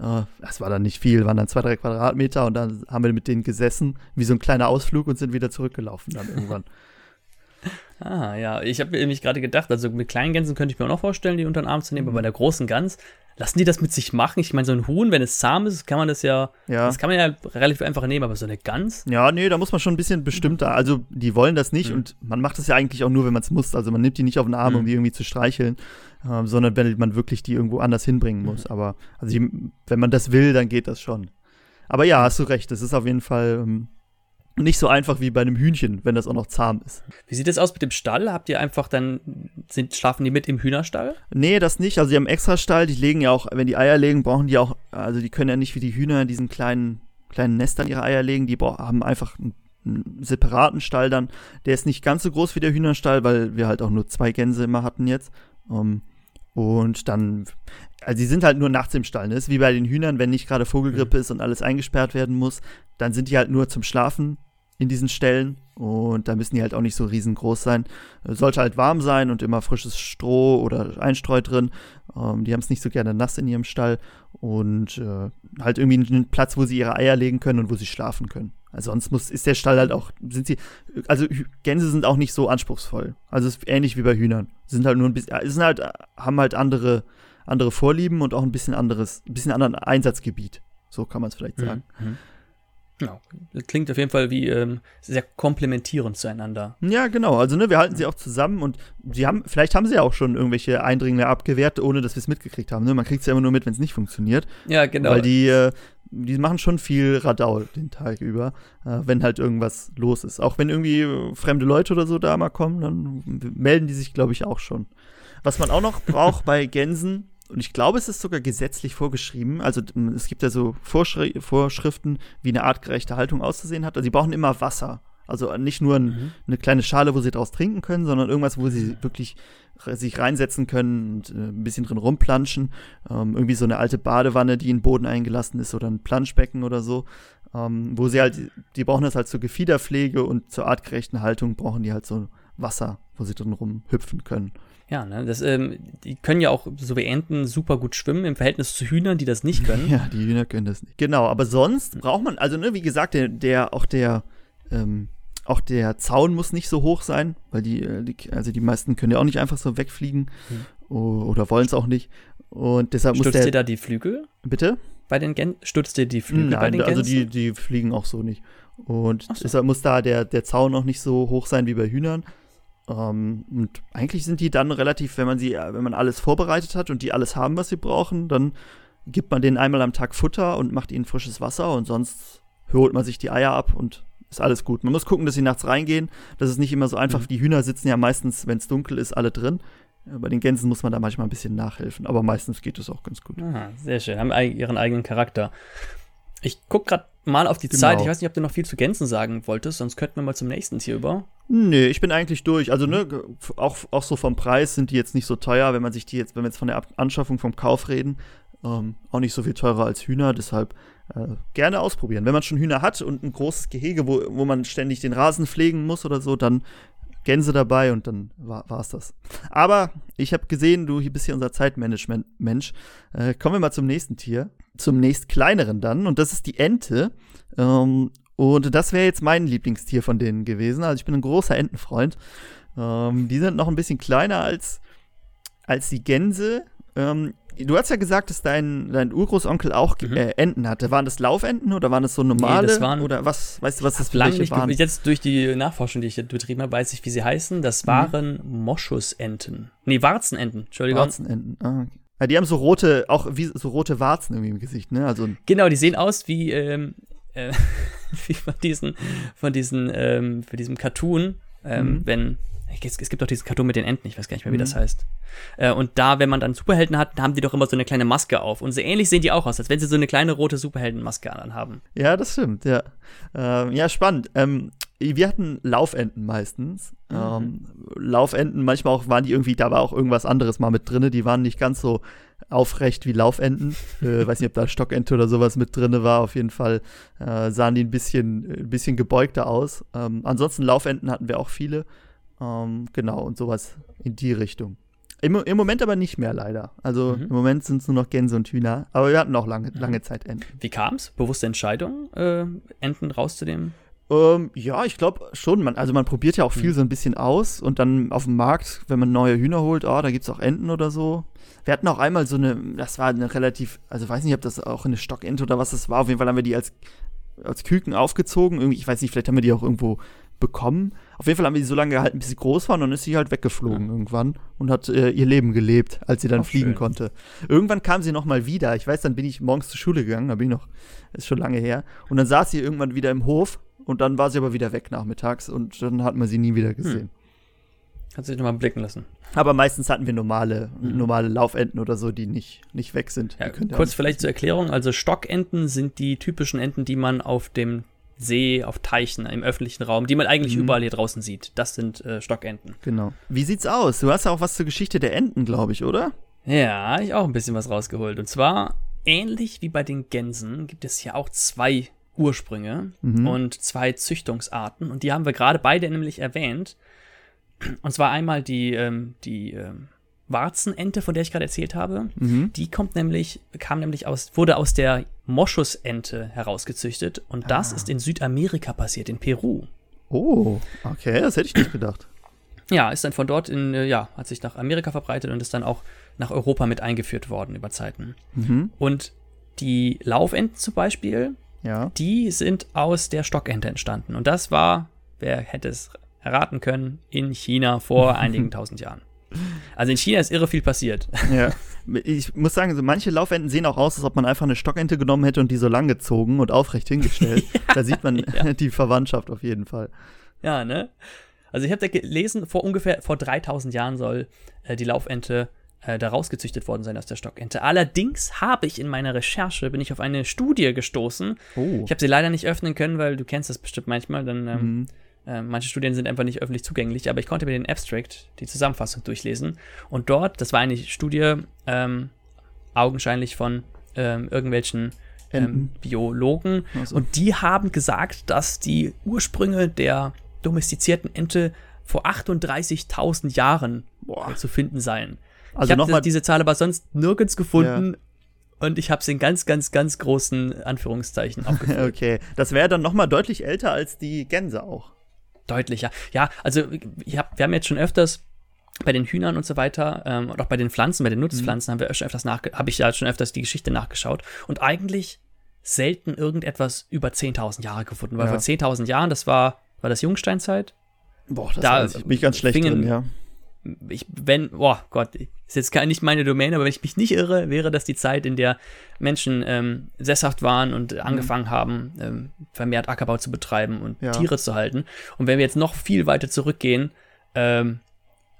Äh, das war dann nicht viel, waren dann zwei, drei Quadratmeter und dann haben wir mit denen gesessen, wie so ein kleiner Ausflug und sind wieder zurückgelaufen dann irgendwann. *laughs* Ah, ja. Ich habe nämlich gerade gedacht, also mit kleinen Gänsen könnte ich mir auch noch vorstellen, die unter den Arm zu nehmen, mhm. aber bei der großen Gans, lassen die das mit sich machen? Ich meine, so ein Huhn, wenn es zahm ist, kann man das ja, ja. das kann man ja relativ einfach nehmen, aber so eine Gans? Ja, nee, da muss man schon ein bisschen bestimmter, also die wollen das nicht mhm. und man macht das ja eigentlich auch nur, wenn man es muss. Also man nimmt die nicht auf den Arm, mhm. um die irgendwie zu streicheln, äh, sondern wenn man wirklich die irgendwo anders hinbringen muss. Mhm. Aber also die, wenn man das will, dann geht das schon. Aber ja, hast du recht, das ist auf jeden Fall. Ähm, nicht so einfach wie bei einem Hühnchen, wenn das auch noch zahm ist. Wie sieht es aus mit dem Stall? Habt ihr einfach dann, sind, schlafen die mit im Hühnerstall? Nee, das nicht. Also die haben extra Stall, die legen ja auch, wenn die Eier legen, brauchen die auch, also die können ja nicht wie die Hühner in diesen kleinen, kleinen Nestern ihre Eier legen, die haben einfach einen, einen separaten Stall dann. Der ist nicht ganz so groß wie der Hühnerstall, weil wir halt auch nur zwei Gänse immer hatten jetzt. Um, ähm, und dann, also die sind halt nur nachts im Stall. Ne? Das ist wie bei den Hühnern, wenn nicht gerade Vogelgrippe mhm. ist und alles eingesperrt werden muss, dann sind die halt nur zum Schlafen in diesen Stellen und da müssen die halt auch nicht so riesengroß sein. Sollte halt warm sein und immer frisches Stroh oder Einstreu drin. Ähm, die haben es nicht so gerne nass in ihrem Stall und äh, halt irgendwie einen Platz, wo sie ihre Eier legen können und wo sie schlafen können. Also sonst muss, ist der Stall halt auch, sind sie, also Gänse sind auch nicht so anspruchsvoll. Also ist ähnlich wie bei Hühnern. Sind halt nur ein bisschen, sind halt, haben halt andere, andere Vorlieben und auch ein bisschen anderes, ein bisschen anderen Einsatzgebiet. So kann man es vielleicht mhm. sagen. Mhm. Ja, das klingt auf jeden Fall wie ähm, sehr komplementierend zueinander. Ja, genau. Also, ne, wir halten sie auch zusammen und sie haben, vielleicht haben sie ja auch schon irgendwelche Eindringlinge abgewehrt, ohne dass wir es mitgekriegt haben. Ne? Man kriegt es ja immer nur mit, wenn es nicht funktioniert. Ja, genau. Weil die, äh, die machen schon viel Radau den Tag über, äh, wenn halt irgendwas los ist. Auch wenn irgendwie fremde Leute oder so da mal kommen, dann melden die sich, glaube ich, auch schon. Was man auch noch braucht bei Gänsen, und ich glaube, es ist sogar gesetzlich vorgeschrieben. Also es gibt ja so Vorschri Vorschriften, wie eine artgerechte Haltung auszusehen hat. Also sie brauchen immer Wasser. Also nicht nur ein, mhm. eine kleine Schale, wo sie draus trinken können, sondern irgendwas, wo sie wirklich sich reinsetzen können und äh, ein bisschen drin rumplanschen. Ähm, irgendwie so eine alte Badewanne, die in den Boden eingelassen ist oder ein Planschbecken oder so. Ähm, wo sie halt, die brauchen das halt zur Gefiederpflege und zur artgerechten Haltung brauchen die halt so Wasser, wo sie drin rumhüpfen können. Ja, ne, das, ähm, die können ja auch, so wie Enten, super gut schwimmen im Verhältnis zu Hühnern, die das nicht können. *laughs* Ja, die Hühner können das nicht. Genau, aber sonst braucht man, also ne, wie gesagt, der, der auch der, ähm, auch der Zaun muss nicht so hoch sein, weil die, äh, die also die meisten können ja auch nicht einfach so wegfliegen hm. oder wollen es auch nicht. Und deshalb Stützt muss der. ihr da die Flügel? Bitte? bei den Gänsen? Stutzt ihr die Flügel Nein, bei den Gänsen? also die, die fliegen auch so nicht. Und so. deshalb muss da der, der Zaun auch nicht so hoch sein wie bei Hühnern. Ähm, und eigentlich sind die dann relativ, wenn man sie, wenn man alles vorbereitet hat und die alles haben, was sie brauchen, dann gibt man denen einmal am Tag Futter und macht ihnen frisches Wasser und sonst holt man sich die Eier ab und ist alles gut. Man muss gucken, dass sie nachts reingehen. Das ist nicht immer so einfach. Mhm. Die Hühner sitzen ja meistens, wenn es dunkel ist, alle drin. Äh, Bei den Gänsen muss man da manchmal ein bisschen nachhelfen, aber meistens geht es auch ganz gut. Aha, sehr schön. Haben ihren eigenen Charakter. Ich guck gerade mal auf die Genau. Zeit. Ich weiß nicht, ob du noch viel zu Gänsen sagen wolltest, sonst könnten wir mal zum nächsten Tier über. Nee, ich bin eigentlich durch. Also, ne, auch, auch so vom Preis sind die jetzt nicht so teuer, wenn man sich die jetzt, wenn wir jetzt von der Anschaffung vom Kauf reden, ähm, auch nicht so viel teurer als Hühner, deshalb äh, gerne ausprobieren. Wenn man schon Hühner hat und ein großes Gehege, wo, wo man ständig den Rasen pflegen muss oder so, dann Gänse dabei und dann war war's das. Aber ich habe gesehen, du bist hier unser Zeitmanagement-Mensch. Äh, kommen wir mal zum nächsten Tier, zum nächst kleineren dann und das ist die Ente. Ähm, und das wäre jetzt mein Lieblingstier von denen gewesen. Also ich bin ein großer Entenfreund. Ähm, die sind noch ein bisschen kleiner als, als die Gänse. Ähm, du hast ja gesagt, dass dein, dein Urgroßonkel auch Mhm. äh, Enten hatte. Waren das Laufenten oder waren das so normale? das waren- oder was, weißt du, was das für Lang welche nicht waren? Jetzt durch die Nachforschung, die ich betrieben habe, weiß ich, wie sie heißen. Das Mhm. waren Moschusenten. Nee, Warzenenten. Entschuldigung. Warzenenten. Ah, okay. ja, die haben so rote, auch wie so rote Warzen irgendwie im Gesicht, ne? Also Genau, die sehen aus wie, ähm, äh, *laughs* wie von diesen, von diesen, ähm, für diesem Cartoon, ähm, Mhm. wenn, es, es gibt doch diesen Cartoon mit den Enten, ich weiß gar nicht mehr, wie Mhm. das heißt. Äh, und da, wenn man dann Superhelden hat, dann haben die doch immer so eine kleine Maske auf. Und so ähnlich sehen die auch aus, als wenn sie so eine kleine rote Superheldenmaske anhaben. Ja, das stimmt, ja. Ähm, ja, spannend. Ähm, wir hatten Laufenten meistens. Mhm. Ähm, Laufenten, manchmal auch waren die irgendwie, da war auch irgendwas anderes mal mit drinne. Die waren nicht ganz so aufrecht wie Laufenten. *laughs* äh, weiß nicht, ob da Stockente oder sowas mit drinne war. Auf jeden Fall äh, sahen die ein bisschen, ein bisschen gebeugter aus. Ähm, ansonsten Laufenten hatten wir auch viele. Ähm, genau, und sowas in die Richtung. Im, Im Moment aber nicht mehr leider. Also Mhm. im Moment sind es nur noch Gänse und Hühner. Aber wir hatten auch lange, lange Zeit Enten. Wie kam's? Bewusste Entscheidung, äh, Enten rauszunehmen? Ähm, ja, ich glaube schon. Man, also man probiert ja auch viel Mhm. so ein bisschen aus und dann auf dem Markt, wenn man neue Hühner holt, oh, da gibt's auch Enten oder so. Wir hatten auch einmal so eine, das war eine relativ, also weiß nicht, ob das auch eine Stockente oder was das war. Auf jeden Fall haben wir die als, als Küken aufgezogen. Irgendwie, ich weiß nicht, vielleicht haben wir die auch irgendwo bekommen. Auf jeden Fall haben wir die so lange gehalten, bis sie groß waren und dann ist sie halt weggeflogen Ja. irgendwann und hat äh, ihr Leben gelebt, als sie dann Auch fliegen schön. konnte. Irgendwann kam sie nochmal wieder. Ich weiß, dann bin ich morgens zur Schule gegangen, da bin ich noch, ist schon lange her. Und dann saß sie irgendwann wieder im Hof und dann war sie aber wieder weg nachmittags und dann hat man sie nie wieder gesehen. Hat sich nochmal blicken lassen. Aber meistens hatten wir normale, Mhm. normale Laufenten oder so, die nicht, nicht weg sind. Ja, kurz vielleicht zur Erklärung. Also Stockenten sind die typischen Enten, die man auf dem See, auf Teichen, im öffentlichen Raum, die man eigentlich Mhm. überall hier draußen sieht. Das sind äh, Stockenten. Genau. Wie sieht's aus? Du hast ja auch was zur Geschichte der Enten, glaube ich, oder? Ja, ich auch ein bisschen was rausgeholt. Und zwar, ähnlich wie bei den Gänsen, gibt es hier auch zwei Ursprünge Mhm. und zwei Züchtungsarten. Und die haben wir gerade beide nämlich erwähnt. Und zwar einmal die, ähm, die ähm, Warzenente, von der ich gerade erzählt habe. Mhm. Die kommt nämlich, kam nämlich aus, wurde aus der Moschusente herausgezüchtet. Und das Ah. ist in Südamerika passiert, in Peru. Oh, okay, das hätte ich nicht gedacht. Ja, ist dann von dort in, äh, ja, hat sich nach Amerika verbreitet und ist dann auch nach Europa mit eingeführt worden über Zeiten. Mhm. Und die Laufenten zum Beispiel, Ja. die sind aus der Stockente entstanden. Und das war, wer hätte es erraten können, in China vor *laughs* einigen tausend Jahren. Also in China ist irre viel passiert. Ja. *laughs* Ich muss sagen, so manche Laufenten sehen auch aus, als ob man einfach eine Stockente genommen hätte und die so lang gezogen und aufrecht hingestellt. *laughs* da sieht man *laughs* ja. die Verwandtschaft auf jeden Fall. Ja, ne? Also ich habe da gelesen, vor ungefähr vor 3000 Jahren soll äh, die Laufente äh, da rausgezüchtet worden sein aus der Stockente. Allerdings habe ich in meiner Recherche, bin ich auf eine Studie gestoßen. Oh. Ich habe sie leider nicht öffnen können, weil du kennst das bestimmt manchmal, dann ähm, Mhm. Äh, manche Studien sind einfach nicht öffentlich zugänglich, aber ich konnte mir den Abstract, die Zusammenfassung durchlesen. Und dort, das war eine Studie, ähm, augenscheinlich von ähm, irgendwelchen ähm. Biologen. Ach so. Und die haben gesagt, dass die Ursprünge der domestizierten Ente vor 38.000 Jahren Boah. zu finden seien. Also ich habe diese Zahl aber sonst nirgends gefunden und ich habe sie in ganz, ganz, ganz großen Anführungszeichen *laughs* aufgeführt. okay, das wäre dann nochmal deutlich älter als die Gänse auch. Deutlicher. Ja, also hab, wir haben jetzt schon öfters bei den Hühnern und so weiter ähm, und auch bei den Pflanzen, bei den Nutzpflanzen mhm. haben wir schon öfters nach, habe ich ja schon öfters die Geschichte nachgeschaut und eigentlich selten irgendetwas über 10.000 Jahre gefunden, weil ja. vor 10.000 Jahren, das war, war das Jungsteinzeit? Boah, das da, bin ich ganz schlecht fingen, drin, ja. Ich, wenn, boah Gott, ist jetzt gar nicht meine Domäne, aber wenn ich mich nicht irre, wäre das die Zeit, in der Menschen ähm, sesshaft waren und mhm. angefangen haben, ähm, vermehrt Ackerbau zu betreiben und ja. Tiere zu halten. Und wenn wir jetzt noch viel weiter zurückgehen, ähm,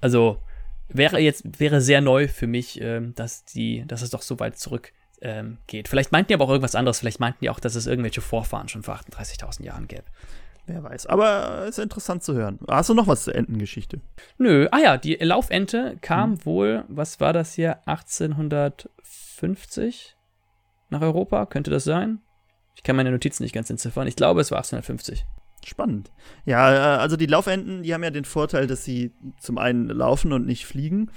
also wäre jetzt wäre sehr neu für mich, ähm, dass die, dass es doch so weit zurück ähm, geht. Vielleicht meinten die aber auch irgendwas anderes. Vielleicht meinten die auch, dass es irgendwelche Vorfahren schon vor 38.000 Jahren gäbe. Wer weiß. Aber ist interessant zu hören. Hast du noch was zur Entengeschichte? Nö. Ah ja, die Laufente kam hm. wohl, was war das hier, 1850 nach Europa? Könnte das sein? Ich kann meine Notizen nicht ganz entziffern. Ich glaube, es war 1850. Spannend. Ja, äh, also die Laufenten, die haben ja den Vorteil, dass sie zum einen laufen und nicht fliegen.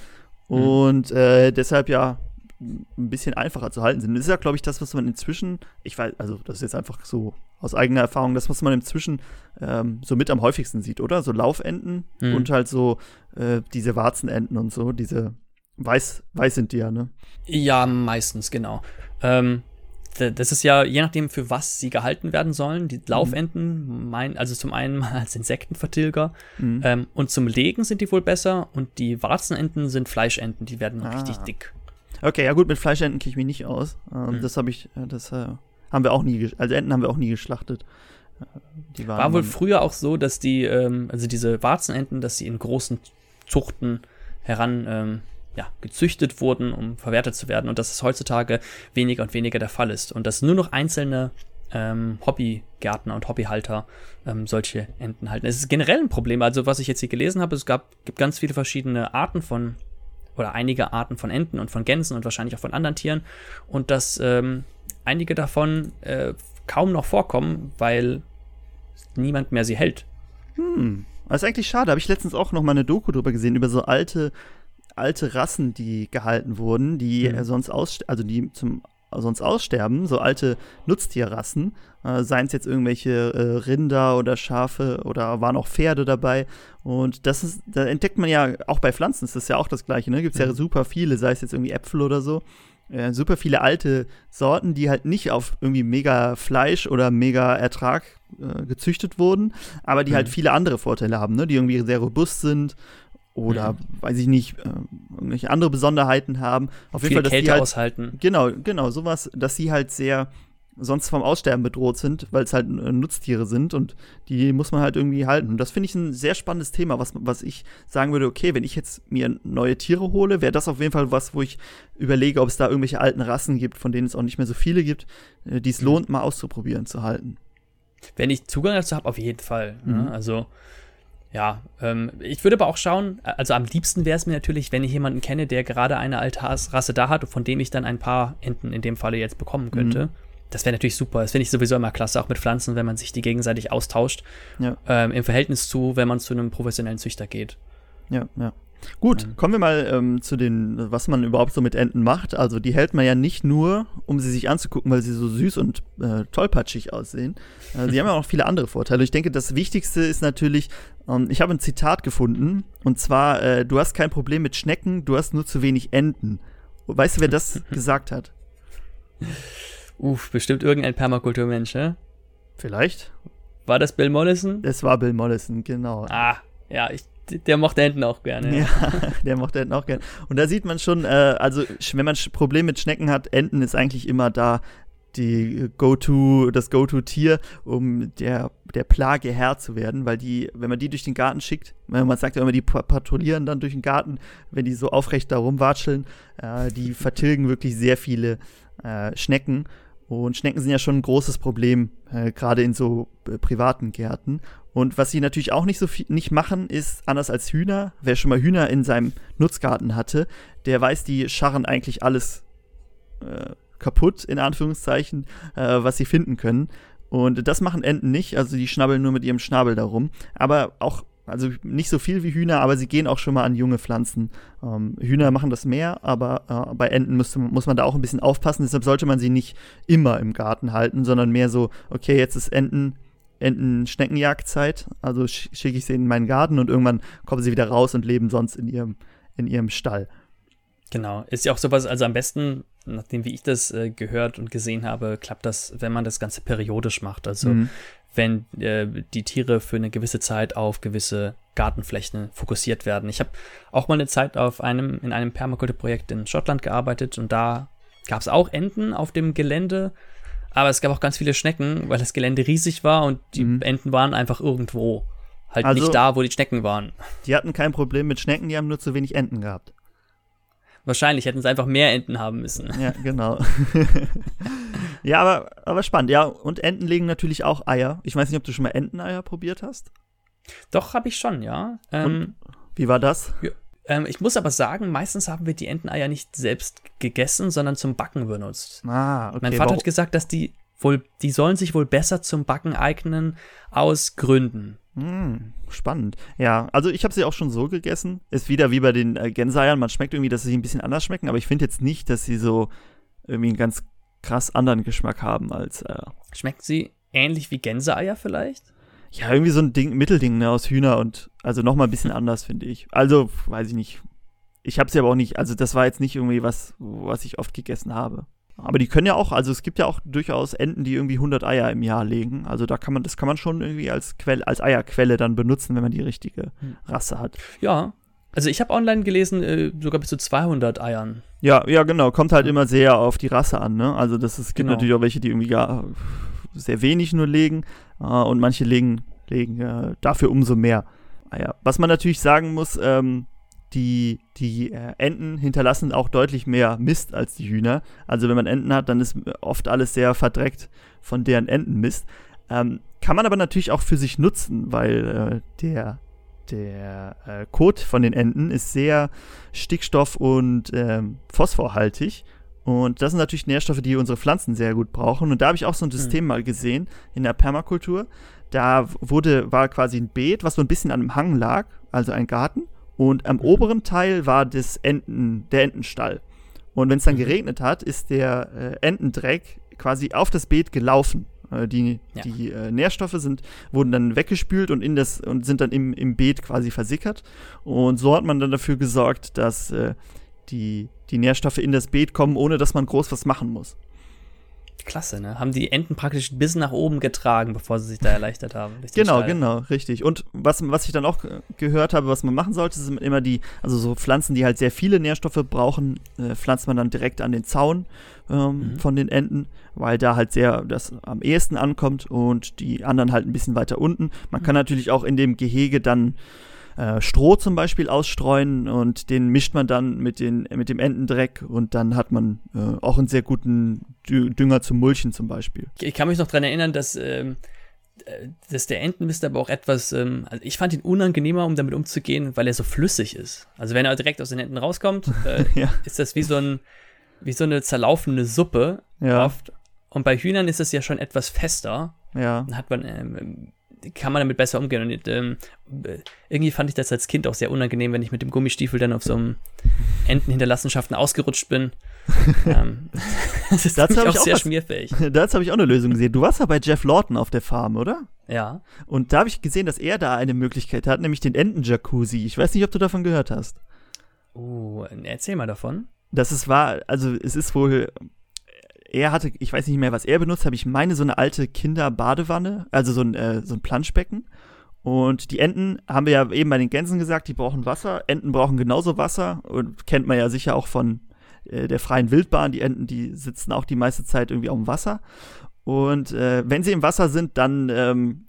Mhm. Und äh, deshalb ja ein bisschen einfacher zu halten sind. Das ist ja, glaube ich, das, was man inzwischen, ich weiß, also das ist jetzt einfach so aus eigener Erfahrung, das, was man inzwischen ähm, so mit am häufigsten sieht, oder? So Laufenten mhm. und halt so äh, diese Warzenenten und so, diese weiß, weiß sind die ja, ne? Ja, meistens, genau. Ähm, das ist ja je nachdem, für was sie gehalten werden sollen. Die Laufenten, mein, also zum einen als Insektenvertilger mhm. ähm, und zum Legen sind die wohl besser und die Warzenenten sind Fleischenten, die werden ah. richtig dick. Okay, ja gut, mit Fleischenten kenne ich mich nicht aus. Ähm, mhm. Das habe ich, äh, das äh, haben wir auch nie, also Enten haben wir auch nie geschlachtet. Äh, die waren War wohl früher auch so, dass die, ähm, also diese Warzenenten, dass sie in großen Zuchten heran ähm, ja, gezüchtet wurden, um verwertet zu werden und dass es heutzutage weniger und weniger der Fall ist und dass nur noch einzelne ähm, Hobbygärtner und Hobbyhalter ähm, solche Enten halten. Es ist generell ein Problem. Also was ich jetzt hier gelesen habe, es gab, gibt ganz viele verschiedene Arten von oder einige Arten von Enten und von Gänsen und wahrscheinlich auch von anderen Tieren und dass ähm, einige davon äh, kaum noch vorkommen, weil niemand mehr sie hält. Hm, das ist eigentlich schade. Habe ich letztens auch noch mal eine Doku drüber gesehen über so alte alte Rassen, die gehalten wurden, die mhm. sonst aus also die zum sonst aussterben, so alte Nutztierrassen, äh, seien es jetzt irgendwelche äh, Rinder oder Schafe oder waren auch Pferde dabei. Und das ist, da entdeckt man ja auch bei Pflanzen, ist das ja auch das Gleiche, ne? Gibt es mhm. ja super viele, sei es jetzt irgendwie Äpfel oder so. Äh, super viele alte Sorten, die halt nicht auf irgendwie mega Fleisch oder mega Ertrag äh, gezüchtet wurden, aber die halt mhm. halt viele andere Vorteile haben, ne? Die irgendwie sehr robust sind oder mhm. weiß ich nicht, äh, irgendwelche andere Besonderheiten haben. Auf jeden Fall, dass Kälte die halt, aushalten. Genau, genau, sowas, dass sie halt sehr sonst vom Aussterben bedroht sind, weil es halt äh, Nutztiere sind und die muss man halt irgendwie halten. Und das finde ich ein sehr spannendes Thema, was, was ich sagen würde, okay, wenn ich jetzt mir neue Tiere hole, wäre das auf jeden Fall was, wo ich überlege, ob es da irgendwelche alten Rassen gibt, von denen es auch nicht mehr so viele gibt, äh, die es mhm. lohnt, mal auszuprobieren, zu halten. Wenn ich Zugang dazu habe, auf jeden Fall. Ne? Mhm. Ne? Also ja, ähm, ich würde aber auch schauen, also am liebsten wäre es mir natürlich, wenn ich jemanden kenne, der gerade eine Altarsrasse da hat, von dem ich dann ein paar Enten in dem Falle jetzt bekommen könnte. Mhm. Das wäre natürlich super. Das finde ich sowieso immer klasse, auch mit Pflanzen, wenn man sich die gegenseitig austauscht. Ja. Ähm, Im Verhältnis zu, wenn man zu einem professionellen Züchter geht. Ja, ja. Gut, ähm. kommen wir mal ähm, zu den, was man überhaupt so mit Enten macht. Also die hält man ja nicht nur, um sie sich anzugucken, weil sie so süß und äh, tollpatschig aussehen. Äh, sie haben ja auch viele andere Vorteile. Ich denke, das Wichtigste ist natürlich, ähm, ich habe ein Zitat gefunden, und zwar, äh, du hast kein Problem mit Schnecken, du hast nur zu wenig Enten. Weißt du, wer das *laughs* gesagt hat? Uff, bestimmt irgendein Permakulturmensch, ne? Vielleicht. War das Bill Mollison? Es war Bill Mollison, genau. Ah, ja, ich der mochte Enten auch gerne. Ja, *laughs* der mochte Enten auch gerne. Und da sieht man schon, äh, also wenn man Probleme mit Schnecken hat, Enten ist eigentlich immer da die Go-To, das Go-To-Tier, um der, der Plage Herr zu werden, weil die, wenn man die durch den Garten schickt, man sagt ja immer, die patrouillieren dann durch den Garten, wenn die so aufrecht da rumwatscheln, äh, die *laughs* vertilgen wirklich sehr viele äh, Schnecken. Und Schnecken sind ja schon ein großes Problem, äh, gerade in so äh, privaten Gärten. Und was sie natürlich auch nicht so viel nicht machen, ist anders als Hühner. Wer schon mal Hühner in seinem Nutzgarten hatte, der weiß, die scharren eigentlich alles äh, kaputt, in Anführungszeichen, äh, was sie finden können. Und das machen Enten nicht, also die schnabbeln nur mit ihrem Schnabel darum. Aber auch, also nicht so viel wie Hühner, aber sie gehen auch schon mal an junge Pflanzen. Ähm, Hühner machen das mehr, aber äh, bei Enten müsste, muss man da auch ein bisschen aufpassen. Deshalb sollte man sie nicht immer im Garten halten, sondern mehr so, okay, jetzt ist Enten Enten-Schneckenjagdzeit. Also schicke ich sie in meinen Garten und irgendwann kommen sie wieder raus und leben sonst in ihrem in ihrem Stall. Genau. Ist ja auch sowas, also am besten, nachdem wie ich das äh, gehört und gesehen habe, klappt das, wenn man das Ganze periodisch macht. Also mhm. wenn äh, die Tiere für eine gewisse Zeit auf gewisse Gartenflächen fokussiert werden. Ich habe auch mal eine Zeit auf einem, in einem Permakulturprojekt in Schottland gearbeitet und da gab es auch Enten auf dem Gelände, aber es gab auch ganz viele Schnecken, weil das Gelände riesig war und die mhm. Enten waren einfach irgendwo. Halt also, nicht da, wo die Schnecken waren. Die hatten kein Problem mit Schnecken, die haben nur zu wenig Enten gehabt. Wahrscheinlich hätten sie einfach mehr Enten haben müssen. Ja, genau. *laughs* ja, aber, aber spannend. Ja, und Enten legen natürlich auch Eier. Ich weiß nicht, ob du schon mal Enteneier probiert hast. Doch, habe ich schon, ja. Ähm, wie war das? Ja, ähm, ich muss aber sagen, meistens haben wir die Enteneier nicht selbst gegessen, sondern zum Backen benutzt. Ah, okay. Mein Vater Warum? hat gesagt, dass die wohl, die sollen sich wohl besser zum Backen eignen aus Gründen. Hm, spannend. Ja, also ich habe sie auch schon so gegessen. Ist wieder wie bei den äh, Gänseeiern. Man schmeckt irgendwie, dass sie ein bisschen anders schmecken, aber ich finde jetzt nicht, dass sie so irgendwie einen ganz krass anderen Geschmack haben als. Äh, Schmecken sie ähnlich wie Gänseeier vielleicht? Ja, irgendwie so ein Ding, Mittelding ne, aus Hühner und also nochmal ein bisschen anders, finde ich. Also, weiß ich nicht. Ich habe sie aber auch nicht, also das war jetzt nicht irgendwie was, was ich oft gegessen habe. Aber die können ja auch, also es gibt ja auch durchaus Enten, die irgendwie 100 Eier im Jahr legen. Also da kann man, das kann man schon irgendwie als Quelle, als Eierquelle dann benutzen, wenn man die richtige hm. Rasse hat. Ja. Also ich habe online gelesen, äh, sogar bis zu 200 Eiern. Ja, ja, genau. Kommt halt immer sehr auf die Rasse an, ne? Also das ist, gibt genau. natürlich auch welche, die irgendwie gar sehr wenig nur legen äh, und manche legen, legen äh, dafür umso mehr Eier. Was man natürlich sagen muss, ähm, die, die äh, Enten hinterlassen auch deutlich mehr Mist als die Hühner. Also wenn man Enten hat, dann ist oft alles sehr verdreckt von deren Entenmist. Ähm, kann man aber natürlich auch für sich nutzen, weil äh, der, der äh, Kot von den Enten ist sehr stickstoff- und ähm, phosphorhaltig. Und das sind natürlich Nährstoffe, die unsere Pflanzen sehr gut brauchen. Und da habe ich auch so ein System mhm. mal gesehen in der Permakultur. Da wurde, war quasi ein Beet, was so ein bisschen an einem Hang lag, also ein Garten. Und am oberen Teil war das Enten, der Entenstall. Und wenn es dann mhm. geregnet hat, ist der äh, Entendreck quasi auf das Beet gelaufen. Äh, die ja. die äh, Nährstoffe sind, wurden dann weggespült und, in das, und sind dann im, im Beet quasi versickert. Und so hat man dann dafür gesorgt, dass äh, die, die Nährstoffe in das Beet kommen, ohne dass man groß was machen muss. Klasse, ne? Haben die Enten praktisch bis nach oben getragen, bevor sie sich da erleichtert haben. Genau, Stall. genau, richtig. Und was, was ich dann auch gehört habe, was man machen sollte, sind immer die, also so Pflanzen, die halt sehr viele Nährstoffe brauchen, äh, pflanzt man dann direkt an den Zaun ähm, mhm. von den Enten, weil da halt sehr das am ehesten ankommt und die anderen halt ein bisschen weiter unten. Man kann mhm. natürlich auch in dem Gehege dann äh, Stroh zum Beispiel ausstreuen und den mischt man dann mit, den, mit dem Entendreck und dann hat man äh, auch einen sehr guten Dünger zum Mulchen zum Beispiel. Ich kann mich noch daran erinnern, dass, ähm, äh, dass der Entenmist aber auch etwas, ähm, also ich fand ihn unangenehmer, um damit umzugehen, weil er so flüssig ist. Also wenn er direkt aus den Händen rauskommt, *laughs* äh, ja. ist das wie so, ein, wie so eine zerlaufende Suppe ja. oft. Und bei Hühnern ist es ja schon etwas fester. Ja. Dann hat man ähm, kann man damit besser umgehen. Und ähm, irgendwie fand ich das als Kind auch sehr unangenehm, wenn ich mit dem Gummistiefel dann auf so einem Entenhinterlassenschaften ausgerutscht bin. *laughs* ähm, das ist dazu auch, sehr was, schmierfähig. *laughs* Dazu habe ich auch eine Lösung gesehen. Du warst ja bei Jeff Lawton auf der Farm, oder? Ja. Und da habe ich gesehen, dass er da eine Möglichkeit hat, nämlich den Enten-Jacuzzi. Ich weiß nicht, ob du davon gehört hast. Oh, erzähl mal davon. Das ist wahr, also es ist wohl er hatte, ich weiß nicht mehr, was er benutzt, habe ich meine so eine alte Kinderbadewanne, also so ein, äh, so ein Planschbecken. Und die Enten haben wir ja eben bei den Gänsen gesagt, die brauchen Wasser. Enten brauchen genauso Wasser und kennt man ja sicher auch von äh, der freien Wildbahn. Die Enten, die sitzen auch die meiste Zeit irgendwie auf dem Wasser. Und äh, wenn sie im Wasser sind, dann ähm,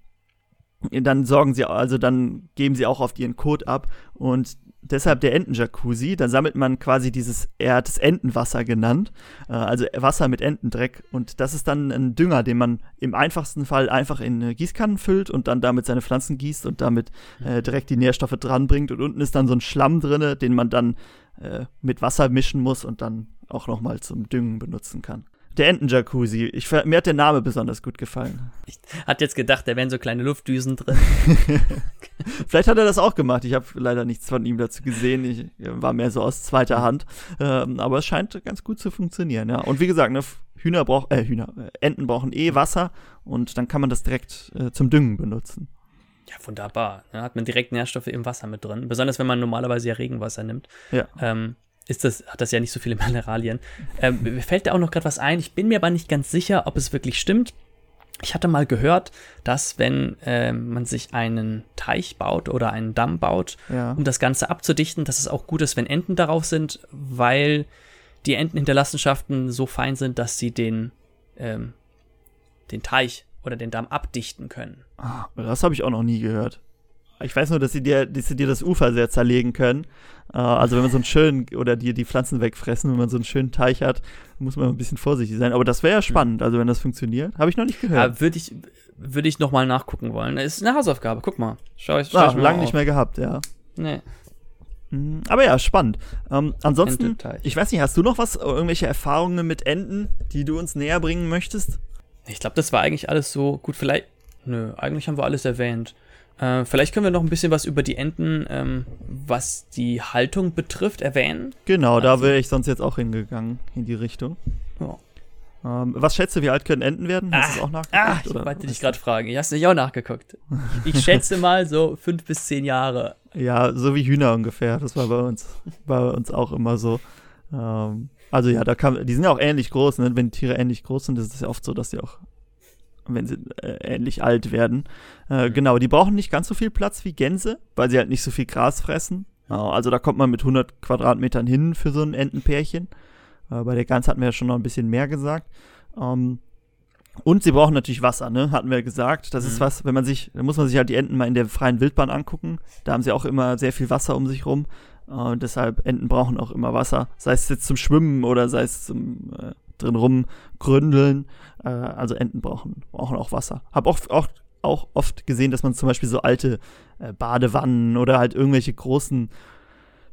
dann sorgen sie, also dann geben sie auch auf ihren Kot ab und deshalb der Entenjacuzzi. Da sammelt man quasi dieses, er hat es Entenwasser genannt, äh, also Wasser mit Entendreck. Und das ist dann ein Dünger, den man im einfachsten Fall einfach in Gießkannen füllt und dann damit seine Pflanzen gießt und damit äh, direkt die Nährstoffe dranbringt. Und unten ist dann so ein Schlamm drinne, den man dann äh, mit Wasser mischen muss und dann auch nochmal zum Düngen benutzen kann. Der Entenjacuzzi. Ich, mir hat der Name besonders gut gefallen. Ich hatte jetzt gedacht, da wären so kleine Luftdüsen drin. *laughs* Vielleicht hat er das auch gemacht. Ich habe leider nichts von ihm dazu gesehen. Ich war mehr so aus zweiter Hand. Ähm, aber es scheint ganz gut zu funktionieren. Ja. Und wie gesagt, ne, Hühner brauchen, äh, Hühner, äh, Enten brauchen eh Wasser und dann kann man das direkt äh, zum Düngen benutzen. Ja, wunderbar. Da hat man direkt Nährstoffe im Wasser mit drin. Besonders wenn man normalerweise ja Regenwasser nimmt. Ja. Ähm, ist das, hat das ja nicht so viele *laughs* Mineralien. Ähm, mir fällt da auch noch gerade was ein. Ich bin mir aber nicht ganz sicher, ob es wirklich stimmt. Ich hatte mal gehört, dass wenn äh, man sich einen Teich baut oder einen Damm baut, Ja. um das Ganze abzudichten, dass es auch gut ist, wenn Enten darauf sind, weil die Entenhinterlassenschaften so fein sind, dass sie den, ähm, den Teich oder den Damm abdichten können. Ah, das habe ich auch noch nie gehört. Ich weiß nur, dass sie dir, dass sie dir das Ufer sehr zerlegen können. Äh, also wenn man so einen schönen, oder dir die Pflanzen wegfressen, wenn man so einen schönen Teich hat, muss man ein bisschen vorsichtig sein. Aber das wäre ja spannend, also wenn das funktioniert. Habe ich noch nicht gehört. Ja, würde ich, würde ich nochmal nachgucken wollen. Das ist eine Hausaufgabe, guck mal. Schau ich, schau Ah, ich mir lange mal nicht auf. mehr gehabt, ja. Nee. Mhm, Aber ja, spannend. Ähm, ansonsten, ich weiß nicht, hast du noch was, irgendwelche Erfahrungen mit Enten, die du uns näher bringen möchtest? Ich glaube, das war eigentlich alles so gut. Vielleicht. Nö, eigentlich haben wir alles erwähnt. Äh, vielleicht können wir noch ein bisschen was über die Enten, ähm, was die Haltung betrifft, erwähnen. Genau, da Also- wäre ich sonst jetzt auch hingegangen, in die Richtung. Ja. Ähm, was schätzt du, wie alt können Enten werden? Hast du es auch nachgeguckt? Ah, ich wollte dich gerade fragen. Ich hast nicht auch nachgeguckt. Ich schätze *laughs* mal so fünf bis zehn Jahre. Ja, so wie Hühner ungefähr. Das war bei uns, bei uns auch immer so. Ähm, also ja, da kam, die sind ja auch ähnlich groß, ne? Wenn Tiere ähnlich groß sind, ist es ja oft so, dass sie auch, wenn sie äh, ähnlich alt werden. Äh, Mhm. Genau, die brauchen nicht ganz so viel Platz wie Gänse, weil sie halt nicht so viel Gras fressen. Also da kommt man mit 100 Quadratmetern hin für so ein Entenpärchen. Äh, bei der Gans hatten wir ja schon noch ein bisschen mehr gesagt. Ähm, und sie brauchen natürlich Wasser, ne? Hatten wir gesagt. Das ist Mhm. was, wenn man sich, da muss man sich halt die Enten mal in der freien Wildbahn angucken. Da haben sie auch immer sehr viel Wasser um sich rum. Äh, deshalb Enten brauchen auch immer Wasser. Sei es jetzt zum Schwimmen oder sei es zum äh, drin rumgründeln. Äh, also Enten brauchen, brauchen auch Wasser. Hab auch, auch, auch oft gesehen, dass man zum Beispiel so alte äh, Badewannen oder halt irgendwelche großen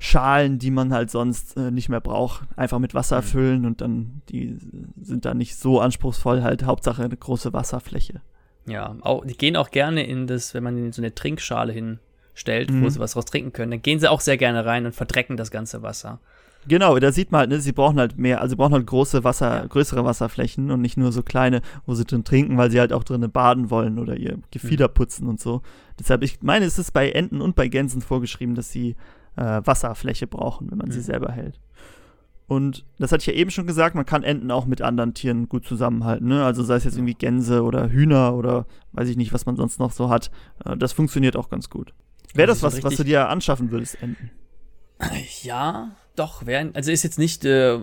Schalen, die man halt sonst äh, nicht mehr braucht, einfach mit Wasser Mhm. füllen und dann, die sind dann nicht so anspruchsvoll, halt Hauptsache eine große Wasserfläche. Ja, auch, die gehen auch gerne in das, wenn man in so eine Trinkschale hinstellt, wo Mhm. sie was raus trinken können, dann gehen sie auch sehr gerne rein und verdrecken das ganze Wasser. Genau, da sieht man halt, ne, sie brauchen halt mehr, also sie brauchen halt große Wasser, größere Wasserflächen und nicht nur so kleine, wo sie drin trinken, weil sie halt auch drinnen baden wollen oder ihr Gefieder Mhm. putzen und so. Deshalb, ich meine, es ist bei Enten und bei Gänsen vorgeschrieben, dass sie äh, Wasserfläche brauchen, wenn man sie Mhm. selber hält. Und das hatte ich ja eben schon gesagt, man kann Enten auch mit anderen Tieren gut zusammenhalten, ne? Also sei es jetzt irgendwie Gänse oder Hühner oder weiß ich nicht, was man sonst noch so hat. Äh, das funktioniert auch ganz gut. Wäre Also das was, was du dir anschaffen würdest, Enten? Ja, doch, wär, also ist jetzt nicht, äh,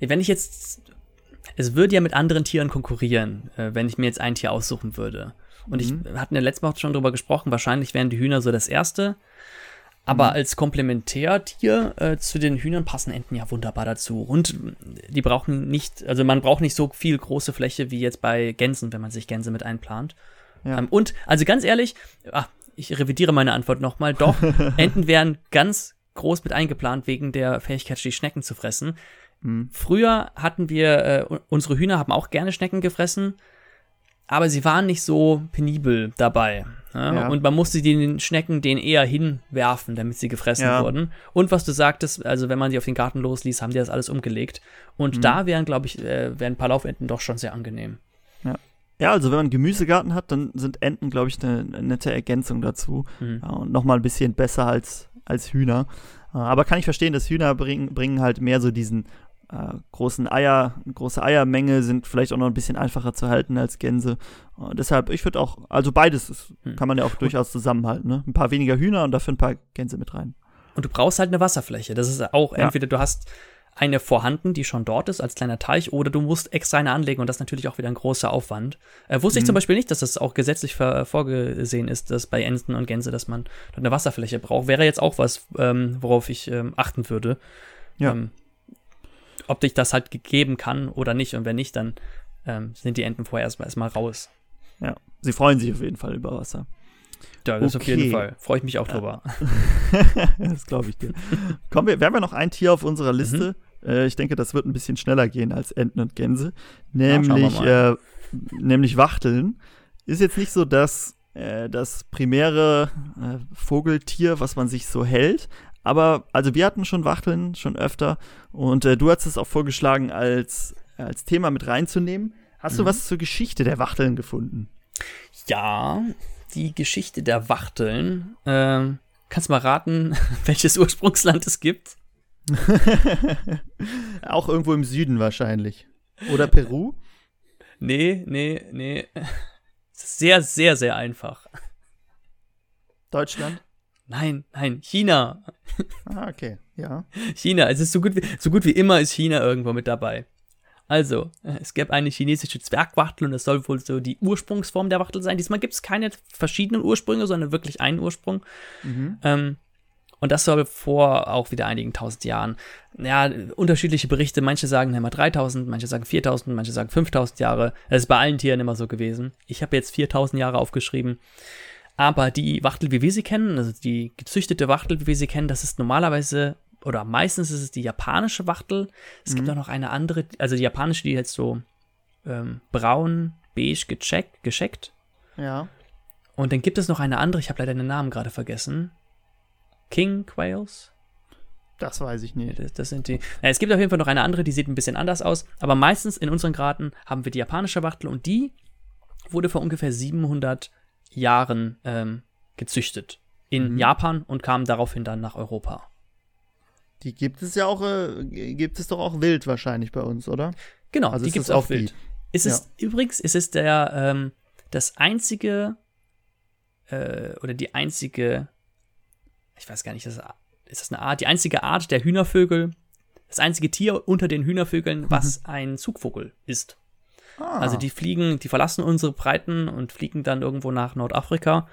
wenn ich jetzt, es würde ja mit anderen Tieren konkurrieren, äh, wenn ich mir jetzt ein Tier aussuchen würde. Und ich Mhm. wir hatten ja letztes Mal schon drüber gesprochen, wahrscheinlich wären die Hühner so das erste. Aber als Komplementärtier äh, zu den Hühnern passen Enten ja wunderbar dazu. Und die brauchen nicht, also man braucht nicht so viel große Fläche wie jetzt bei Gänsen, wenn man sich Gänse mit einplant. Ja. Ähm, und, also ganz ehrlich, ah, ich revidiere meine Antwort nochmal, doch, *laughs* Enten wären ganz groß mit eingeplant wegen der Fähigkeit, die Schnecken zu fressen. Mhm. Früher hatten wir, äh, unsere Hühner haben auch gerne Schnecken gefressen, aber sie waren nicht so penibel dabei. Ja? Ja. Und man musste den Schnecken den eher hinwerfen, damit sie gefressen Ja. wurden. Und was du sagtest, also wenn man sie auf den Garten losließ, haben die das alles umgelegt. Und Mhm. da wären, glaube ich, äh, wären ein paar Laufenten doch schon sehr angenehm. Ja, also wenn man einen Gemüsegarten hat, dann sind Enten, glaube ich, eine, eine nette Ergänzung dazu. Mhm. Ja, und nochmal ein bisschen besser als, als Hühner. Äh, aber kann ich verstehen, dass Hühner bringen, bringen halt mehr so diesen äh, großen Eier, große Eiermenge, sind vielleicht auch noch ein bisschen einfacher zu halten als Gänse. Äh, deshalb, ich würde auch, also beides ist, Hm. kann man ja auch durchaus zusammenhalten. Ne? Ein paar weniger Hühner und dafür ein paar Gänse mit rein. Und du brauchst halt eine Wasserfläche. Das ist auch Ja. entweder du hast eine vorhanden, die schon dort ist, als kleiner Teich, oder du musst extra eine anlegen und das ist natürlich auch wieder ein großer Aufwand. Äh, wusste ich Mhm. zum Beispiel nicht, dass das auch gesetzlich vorgesehen ist, dass bei Enten und Gänse, dass man dort eine Wasserfläche braucht. Wäre jetzt auch was, ähm, worauf ich ähm, achten würde. Ja. Ähm, ob dich das halt gegeben kann oder nicht. Und wenn nicht, dann ähm, sind die Enten vorher erstmal erstmal raus. Sie freuen sich auf jeden Fall über Wasser. Ja, das auf jeden Okay. Fall. Freue ich mich auch drüber. *laughs* das glaube ich dir. *laughs* Kommen wir, wir haben ja noch ein Tier auf unserer Mhm. Liste. Äh, ich denke, das wird ein bisschen schneller gehen als Enten und Gänse. Nämlich, mal. äh, nämlich Wachteln. Ist jetzt nicht so das, äh, das primäre äh, Vogeltier, was man sich so hält. Aber, also wir hatten schon Wachteln, schon öfter. Und äh, du hast es auch vorgeschlagen, als, als Thema mit reinzunehmen. Hast du Mhm. was zur Geschichte der Wachteln gefunden? Ja, die Geschichte der Wachteln. Ähm, kannst du mal raten, *laughs* welches Ursprungsland es gibt? *laughs* Auch irgendwo im Süden wahrscheinlich. Oder Peru? Nee, nee, nee. Sehr, sehr, sehr einfach. Deutschland? Nein, nein, China. Ah, okay, ja. China, es ist so gut wie, so gut wie immer ist China irgendwo mit dabei. Also, es gäbe eine chinesische Zwergwachtel und das soll wohl so die Ursprungsform der Wachtel sein. Diesmal gibt es keine verschiedenen Ursprünge, sondern wirklich einen Ursprung. Mhm. Ähm, und das soll vor auch wieder einigen tausend Jahren, ja, unterschiedliche Berichte. Manche sagen immer 3000, manche sagen 4000, manche sagen 5000 Jahre. Das ist bei allen Tieren immer so gewesen. Ich habe jetzt 4000 Jahre aufgeschrieben. Aber die Wachtel, wie wir sie kennen, also die gezüchtete Wachtel, wie wir sie kennen, das ist normalerweise oder meistens ist es die japanische Wachtel. Es mhm. gibt auch noch eine andere, also die japanische, die jetzt so ähm, braun, beige gecheckt, gescheckt. Ja. Und dann gibt es noch eine andere, ich habe leider den Namen gerade vergessen. King Quails? Das weiß ich nicht. Das, das sind die. Ja, es gibt auf jeden Fall noch eine andere, die sieht ein bisschen anders aus. Aber meistens in unseren Graten haben wir die japanische Wachtel und die wurde vor ungefähr 700 Jahren ähm, gezüchtet in mhm. Japan und kam daraufhin dann nach Europa. Die gibt es ja auch, äh, gibt es doch auch wild wahrscheinlich bei uns, oder? Genau, also die gibt es auch wild. Es ist ja. übrigens, es ist der, ähm, das einzige äh, oder die einzige, ich weiß gar nicht, das, ist das eine Art, die einzige Art der Hühnervögel, das einzige Tier unter den Hühnervögeln, mhm. was ein Zugvogel ist. Ah. Also die fliegen, die verlassen unsere Breiten und fliegen dann irgendwo nach Nordafrika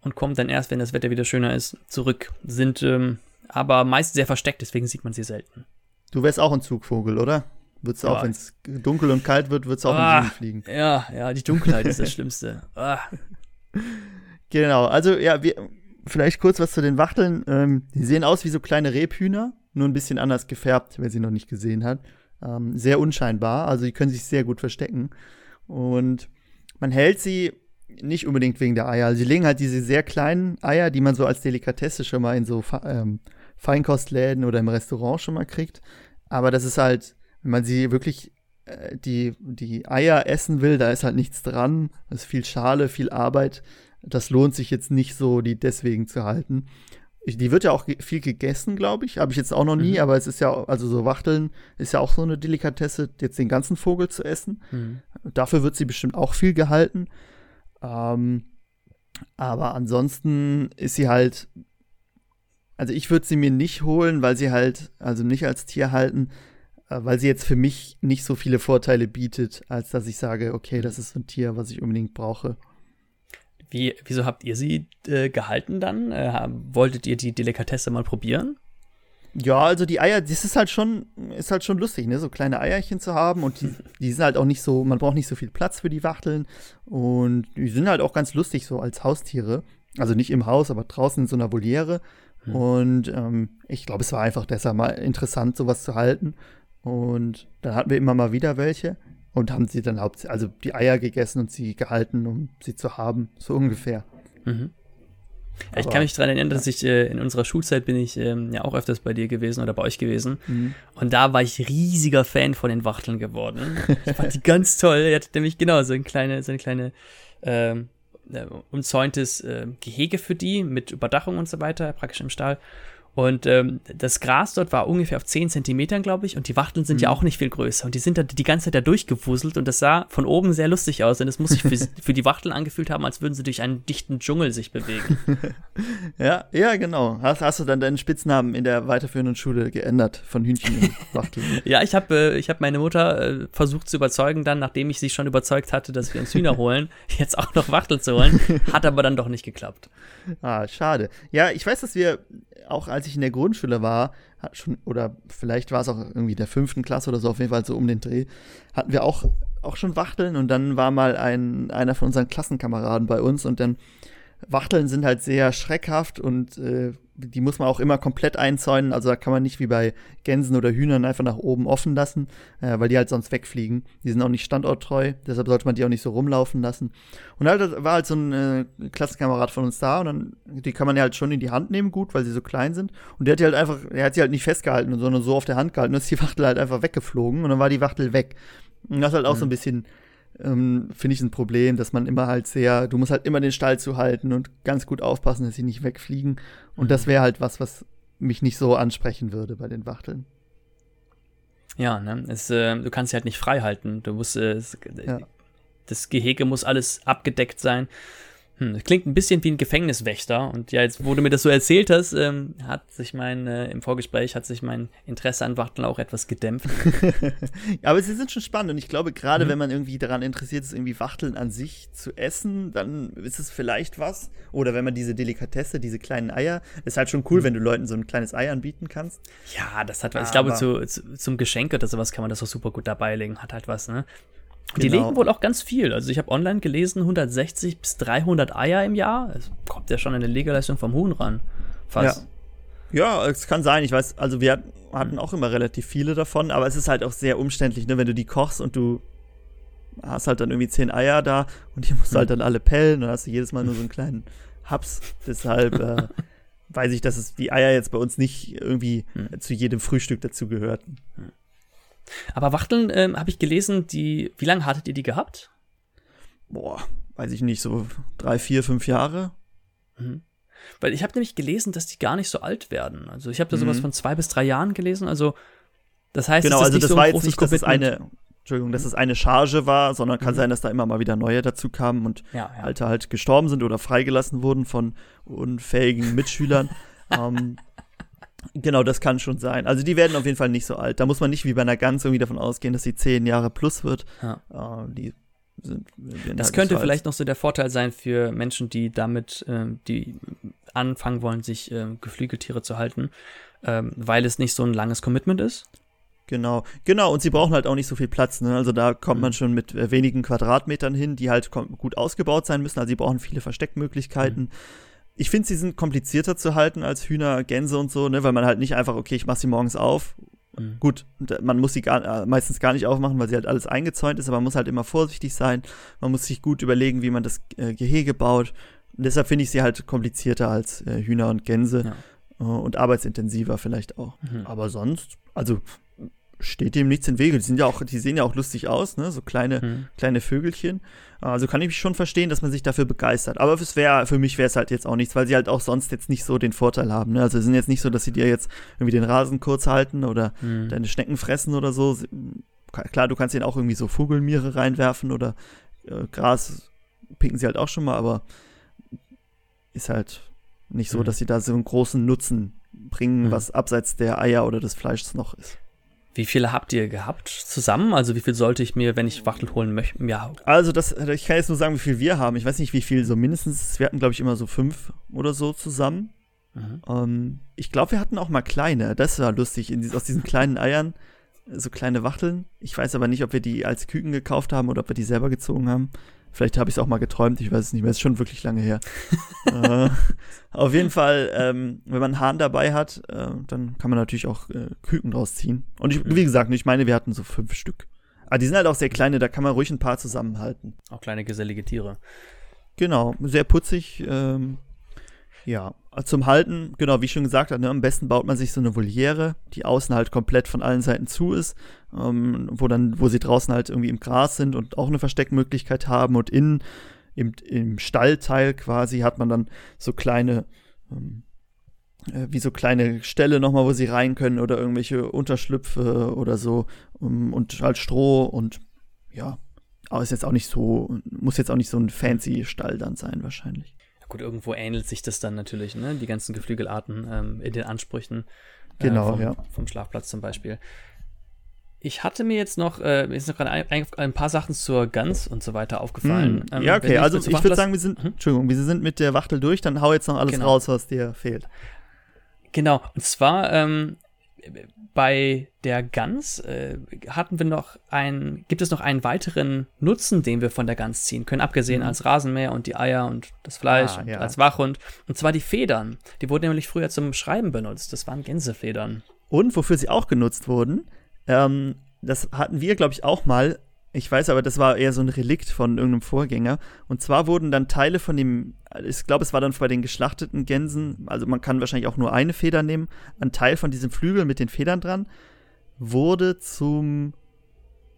und kommen dann erst, wenn das Wetter wieder schöner ist, zurück. Sind ähm, aber meist sehr versteckt, deswegen sieht man sie selten. Du wärst auch ein Zugvogel, oder? Würdest du ja. auch, wenn es dunkel und kalt wird, würdest du auch ah, im Süden fliegen. Ja, ja, die Dunkelheit ist das *laughs* Schlimmste. Ah. Genau, also ja, wir, vielleicht kurz was zu den Wachteln. Ähm, die sehen aus wie so kleine Rebhühner, nur ein bisschen anders gefärbt, wer sie noch nicht gesehen hat. Ähm, sehr unscheinbar, also die können sich sehr gut verstecken. Und man hält sie nicht unbedingt wegen der Eier. Also sie legen halt diese sehr kleinen Eier, die man so als Delikatesse schon mal in so ähm, Feinkostläden oder im Restaurant schon mal kriegt. Aber das ist halt, wenn man sie wirklich äh, die, die Eier essen will, da ist halt nichts dran. Das ist viel Schale, viel Arbeit. Das lohnt sich jetzt nicht so, die deswegen zu halten. Ich, die wird ja auch viel gegessen, glaube ich. Habe ich jetzt auch noch nie, mhm. aber es ist ja, also so Wachteln ist ja auch so eine Delikatesse, jetzt den ganzen Vogel zu essen. Mhm. Dafür wird sie bestimmt auch viel gehalten. Ähm, aber ansonsten ist sie halt also ich würde sie mir nicht holen, weil sie halt, also nicht als Tier halten, äh, weil sie jetzt für mich nicht so viele Vorteile bietet, als dass ich sage, okay, das ist ein Tier, was ich unbedingt brauche. Wie, wieso habt ihr sie äh, gehalten dann? Äh, wolltet ihr die Delikatesse mal probieren? Ja, also die Eier, das ist halt schon, ist halt schon lustig, ne? So kleine Eierchen zu haben und die, *laughs* die sind halt auch nicht so, man braucht nicht so viel Platz für die Wachteln und die sind halt auch ganz lustig so als Haustiere. Also nicht im Haus, aber draußen in so einer Voliere. Hm. Und ähm, ich glaube, es war einfach deshalb mal interessant, sowas zu halten. Und dann hatten wir immer mal wieder welche und haben sie dann hauptsächlich, also die Eier gegessen und sie gehalten, um sie zu haben, so ungefähr. Mhm. Ja, ich kann mich daran erinnern, dass ich äh, in unserer Schulzeit bin ich ähm, ja auch öfters bei dir gewesen oder bei euch gewesen. Mhm. Und da war ich riesiger Fan von den Wachteln geworden. Ich fand die *laughs* ganz toll. Er hatte nämlich genau so eine kleine, so eine kleine ähm, äh, umzäuntes äh, Gehege für die mit Überdachung und so weiter, praktisch im Stall. Und ähm, das Gras dort war ungefähr auf 10 Zentimetern, glaube ich. Und die Wachteln sind mhm. ja auch nicht viel größer. Und die sind da die ganze Zeit da durchgewuselt. Und das sah von oben sehr lustig aus. Und es muss sich für, *laughs* für die Wachteln angefühlt haben, als würden sie durch einen dichten Dschungel sich bewegen. *laughs* ja, ja, genau. Hast, hast du dann deinen Spitznamen in der weiterführenden Schule geändert von Hühnchen und Wachteln? *laughs* ja, ich habe äh, hab meine Mutter äh, versucht zu überzeugen, dann, nachdem ich sie schon überzeugt hatte, dass wir uns Hühner holen, jetzt auch noch Wachteln zu holen. Hat aber dann doch nicht geklappt. Ah, schade. Ja, ich weiß, dass wir auch als ich in der Grundschule war, schon, oder vielleicht war es auch irgendwie der fünften Klasse oder so, auf jeden Fall so um den Dreh, hatten wir auch, auch schon Wachteln und dann war mal ein, einer von unseren Klassenkameraden bei uns und dann Wachteln sind halt sehr schreckhaft und äh, die muss man auch immer komplett einzäunen. Also da kann man nicht wie bei Gänsen oder Hühnern einfach nach oben offen lassen, äh, weil die halt sonst wegfliegen. Die sind auch nicht standorttreu, deshalb sollte man die auch nicht so rumlaufen lassen. Und halt war halt so ein äh, Klassenkamerad von uns da und dann, die kann man ja halt schon in die Hand nehmen, gut, weil sie so klein sind. Und der hat die halt einfach, er hat sie halt nicht festgehalten, sondern so auf der Hand gehalten. Und ist die Wachtel halt einfach weggeflogen und dann war die Wachtel weg. Und das ist halt auch mhm. so ein bisschen ähm, finde ich ein Problem, dass man immer halt sehr, du musst halt immer den Stall zuhalten und ganz gut aufpassen, dass sie nicht wegfliegen. Und das wäre halt was, was mich nicht so ansprechen würde bei den Wachteln. Ja, ne? Es, äh, du kannst sie halt nicht frei halten. Du musst, äh, ja. das Gehege muss alles abgedeckt sein. Hm, das klingt ein bisschen wie ein Gefängniswächter. Und ja, jetzt, wo du mir das so erzählt hast, ähm, hat sich mein, äh, im Vorgespräch hat sich mein Interesse an Wachteln auch etwas gedämpft. *laughs* Aber sie sind schon spannend und ich glaube, gerade mhm. wenn man irgendwie daran interessiert ist, irgendwie Wachteln an sich zu essen, dann ist es vielleicht was. Oder wenn man diese Delikatesse, diese kleinen Eier, ist halt schon cool, mhm. wenn du Leuten so ein kleines Ei anbieten kannst. Ja, das hat was. Ich glaube, zu, zu, zum Geschenk oder sowas kann man das auch super gut dabei legen. Hat halt was, ne? Die genau. legen wohl auch ganz viel. Also ich habe online gelesen, 160 bis 300 Eier im Jahr. Es kommt ja schon der Legeleistung vom Huhn ran. Fast. Ja. ja, es kann sein. Ich weiß, also wir hatten auch immer relativ viele davon, aber es ist halt auch sehr umständlich, ne? wenn du die kochst und du hast halt dann irgendwie zehn Eier da und die musst du halt dann alle pellen und hast du jedes Mal nur so einen kleinen Haps. Deshalb äh, *laughs* weiß ich, dass es die Eier jetzt bei uns nicht irgendwie hm. zu jedem Frühstück dazu gehörten. Hm. Aber Wachteln ähm, habe ich gelesen, die, wie lange hattet ihr die gehabt? Boah, weiß ich nicht, so drei, vier, fünf Jahre. Mhm. Weil ich habe nämlich gelesen, dass die gar nicht so alt werden. Also ich habe da sowas mhm. von zwei bis drei Jahren gelesen. Also das heißt, genau, also das so war jetzt nicht, dass es eine, Entschuldigung, dass es eine Charge war, sondern kann mhm. sein, dass da immer mal wieder neue dazu kamen und ja, ja. alte halt gestorben sind oder freigelassen wurden von unfähigen Mitschülern. *laughs* ähm, Genau, das kann schon sein. Also die werden auf jeden Fall nicht so alt. Da muss man nicht wie bei einer Gans irgendwie davon ausgehen, dass sie zehn Jahre plus wird. Ja. Uh, die sind, das könnte so vielleicht noch so der Vorteil sein für Menschen, die damit, äh, die anfangen wollen, sich äh, Geflügeltiere zu halten, äh, weil es nicht so ein langes Commitment ist. Genau, genau, und sie brauchen halt auch nicht so viel Platz. Ne? Also da kommt mhm. man schon mit äh, wenigen Quadratmetern hin, die halt gut ausgebaut sein müssen. Also sie brauchen viele Versteckmöglichkeiten. Mhm ich finde, sie sind komplizierter zu halten als Hühner, Gänse und so, ne, weil man halt nicht einfach, okay, ich mache sie morgens auf. Mhm. Gut, man muss sie gar, äh, meistens gar nicht aufmachen, weil sie halt alles eingezäunt ist, aber man muss halt immer vorsichtig sein. Man muss sich gut überlegen, wie man das äh, Gehege baut. Und deshalb finde ich sie halt komplizierter als äh, Hühner und Gänse. Ja. Äh, und arbeitsintensiver vielleicht auch. Mhm. Aber sonst, also steht dem nichts im Wege. Die sind ja auch, die sehen ja auch lustig aus, ne? So kleine, mhm. kleine Vögelchen. Also kann ich mich schon verstehen, dass man sich dafür begeistert. Aber es wäre, für mich wäre es halt jetzt auch nichts, weil sie halt auch sonst jetzt nicht so den Vorteil haben. Ne? Also es sind jetzt nicht so, dass sie dir jetzt irgendwie den Rasen kurz halten oder mhm. deine Schnecken fressen oder so. Klar, du kannst ihnen auch irgendwie so Vogelmiere reinwerfen oder äh, Gras pinken sie halt auch schon mal, aber ist halt nicht so, mhm. dass sie da so einen großen Nutzen bringen, mhm. was abseits der Eier oder des Fleischs noch ist. Wie viele habt ihr gehabt zusammen? Also wie viel sollte ich mir, wenn ich Wachtel holen möchte, ja. Also das, ich kann jetzt nur sagen, wie viel wir haben. Ich weiß nicht, wie viel, so mindestens, wir hatten, glaube ich, immer so fünf oder so zusammen. Mhm. Ähm, ich glaube, wir hatten auch mal kleine. Das war lustig, in, aus diesen kleinen Eiern so kleine Wachteln. Ich weiß aber nicht, ob wir die als Küken gekauft haben oder ob wir die selber gezogen haben. Vielleicht habe ich es auch mal geträumt, ich weiß es nicht mehr, ist schon wirklich lange her. *laughs* äh, auf jeden Fall, ähm, wenn man einen Hahn dabei hat, äh, dann kann man natürlich auch äh, Küken draus ziehen. Und ich, wie gesagt, ich meine, wir hatten so fünf Stück. Aber die sind halt auch sehr kleine, da kann man ruhig ein paar zusammenhalten. Auch kleine gesellige Tiere. Genau, sehr putzig. Ähm, ja, zum Halten, genau, wie schon gesagt ne, am besten baut man sich so eine Voliere, die außen halt komplett von allen Seiten zu ist, ähm, wo dann, wo sie draußen halt irgendwie im Gras sind und auch eine Versteckmöglichkeit haben und innen im, im Stallteil quasi hat man dann so kleine, ähm, äh, wie so kleine Ställe nochmal, wo sie rein können oder irgendwelche Unterschlüpfe oder so um, und halt Stroh und ja, aber ist jetzt auch nicht so, muss jetzt auch nicht so ein fancy Stall dann sein wahrscheinlich. Gut, irgendwo ähnelt sich das dann natürlich, ne? Die ganzen Geflügelarten ähm, in den Ansprüchen. Äh, genau, vom, ja. Vom Schlafplatz zum Beispiel. Ich hatte mir jetzt noch, äh, mir ist noch gerade ein, ein, paar Sachen zur Gans und so weiter aufgefallen. Hm. Ähm, ja, okay, also ich würde sagen, wir sind, hm? Entschuldigung, wir sind mit der Wachtel durch, dann hau jetzt noch alles genau. raus, was dir fehlt. Genau, und zwar ähm, bei der Gans äh, hatten wir noch ein, gibt es noch einen weiteren Nutzen, den wir von der Gans ziehen können, abgesehen mhm. als Rasenmäher und die Eier und das Fleisch ah, und ja. als Wachhund. Und zwar die Federn. Die wurden nämlich früher zum Schreiben benutzt. Das waren Gänsefedern. Und wofür sie auch genutzt wurden, ähm, das hatten wir, glaube ich, auch mal ich weiß aber, das war eher so ein Relikt von irgendeinem Vorgänger. Und zwar wurden dann Teile von dem, ich glaube, es war dann bei den geschlachteten Gänsen, also man kann wahrscheinlich auch nur eine Feder nehmen, ein Teil von diesem Flügel mit den Federn dran, wurde zum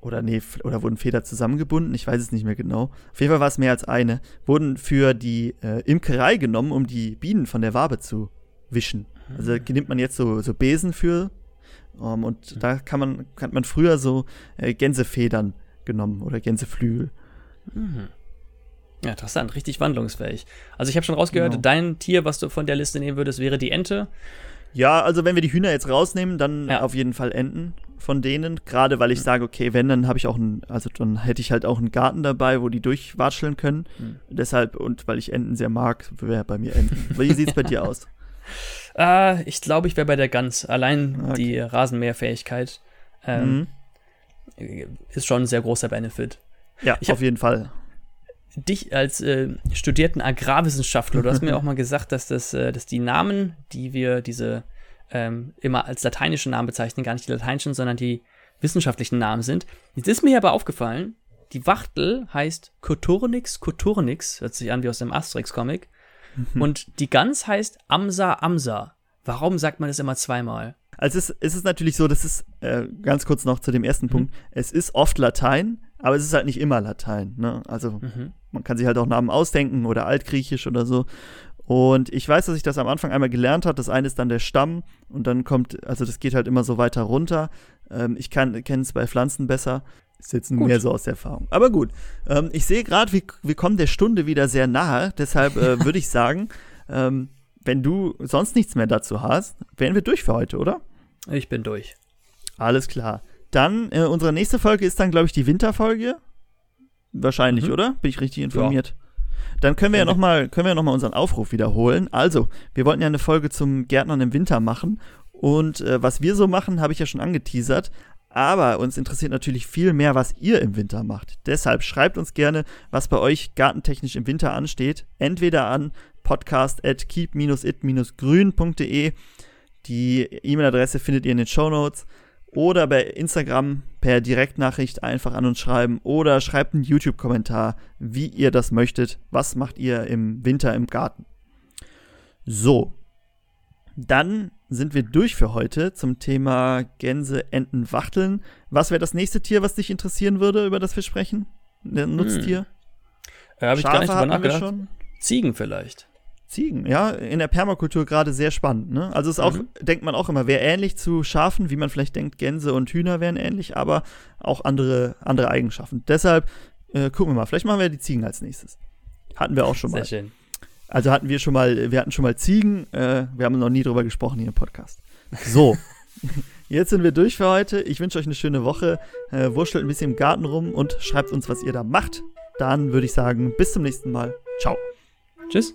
oder nee, oder wurden Feder zusammengebunden, ich weiß es nicht mehr genau. Auf jeden Fall war es mehr als eine, wurden für die äh, Imkerei genommen, um die Bienen von der Wabe zu wischen. Also da nimmt man jetzt so, so Besen für um, und mhm. da kann man, hat man früher so äh, Gänsefedern genommen oder Gänseflügel. Mhm. Ja, interessant, richtig wandlungsfähig. Also ich habe schon rausgehört, genau. dein Tier, was du von der Liste nehmen würdest, wäre die Ente. Ja, also wenn wir die Hühner jetzt rausnehmen, dann ja. auf jeden Fall Enten von denen. Gerade weil ich mhm. sage, okay, wenn, dann habe ich auch einen, also dann hätte ich halt auch einen Garten dabei, wo die durchwatscheln können. Mhm. Deshalb, und weil ich Enten sehr mag, wäre bei mir Enten. Wie sieht es bei dir aus? *laughs* Äh, ich glaube, ich wäre bei der Gans. Allein okay. die Rasenmäherfähigkeit ähm, mhm. Ist schon ein sehr großer Benefit. Ja, ich auf jeden Fall. Dich als äh, studierten Agrarwissenschaftler, du hast *laughs* mir auch mal gesagt, dass, das, äh, dass die Namen, die wir diese ähm, immer als lateinische Namen bezeichnen, gar nicht die lateinischen, sondern die wissenschaftlichen Namen sind. Jetzt ist mir aber aufgefallen, die Wachtel heißt Coturnix Coturnix, hört sich an wie aus dem Asterix-Comic. Mhm. Und die Gans heißt Amsa Amsa. Warum sagt man das immer zweimal? Also es, es ist natürlich so, das ist äh, ganz kurz noch zu dem ersten mhm. Punkt. Es ist oft Latein, aber es ist halt nicht immer Latein. Ne? Also mhm. man kann sich halt auch Namen ausdenken oder Altgriechisch oder so. Und ich weiß, dass ich das am Anfang einmal gelernt habe. Das eine ist dann der Stamm und dann kommt, also das geht halt immer so weiter runter. Ähm, ich kenne es bei Pflanzen besser. Ist jetzt nur mehr so aus der Erfahrung. Aber gut. Ähm, ich sehe gerade, wir, wir kommen der Stunde wieder sehr nahe. Deshalb äh, *laughs* würde ich sagen, ähm, wenn du sonst nichts mehr dazu hast, wären wir durch für heute, oder? Ich bin durch. Alles klar. Dann, äh, unsere nächste Folge ist dann, glaube ich, die Winterfolge. Wahrscheinlich, mhm. oder? Bin ich richtig informiert? Ja. Dann können wir ja nochmal, noch mal unseren Aufruf wiederholen. Also, wir wollten ja eine Folge zum Gärtnern im Winter machen. Und äh, was wir so machen, habe ich ja schon angeteasert. Aber uns interessiert natürlich viel mehr, was ihr im Winter macht. Deshalb schreibt uns gerne, was bei euch gartentechnisch im Winter ansteht. Entweder an podcast at keep-it-grün.de. Die E-Mail-Adresse findet ihr in den Show Notes. Oder bei Instagram per Direktnachricht einfach an uns schreiben. Oder schreibt einen YouTube-Kommentar, wie ihr das möchtet. Was macht ihr im Winter im Garten? So, dann sind wir durch für heute zum Thema Gänse, Enten, Wachteln. Was wäre das nächste Tier, was dich interessieren würde, über das wir sprechen? Ein Nutztier? Hm. Äh, Habe ich gar nicht drüber nachgedacht. Schon. Ziegen vielleicht. Ziegen, ja, in der Permakultur gerade sehr spannend. Ne? Also ist auch, mhm. denkt man auch immer, wäre ähnlich zu Schafen, wie man vielleicht denkt, Gänse und Hühner wären ähnlich, aber auch andere, andere Eigenschaften. Deshalb äh, gucken wir mal, vielleicht machen wir die Ziegen als nächstes. Hatten wir auch schon mal. Sehr schön. Also hatten wir schon mal, wir hatten schon mal Ziegen, äh, wir haben noch nie drüber gesprochen hier im Podcast. So, *laughs* jetzt sind wir durch für heute. Ich wünsche euch eine schöne Woche. Äh, wurschtelt ein bisschen im Garten rum und schreibt uns, was ihr da macht. Dann würde ich sagen, bis zum nächsten Mal. Ciao. Tschüss.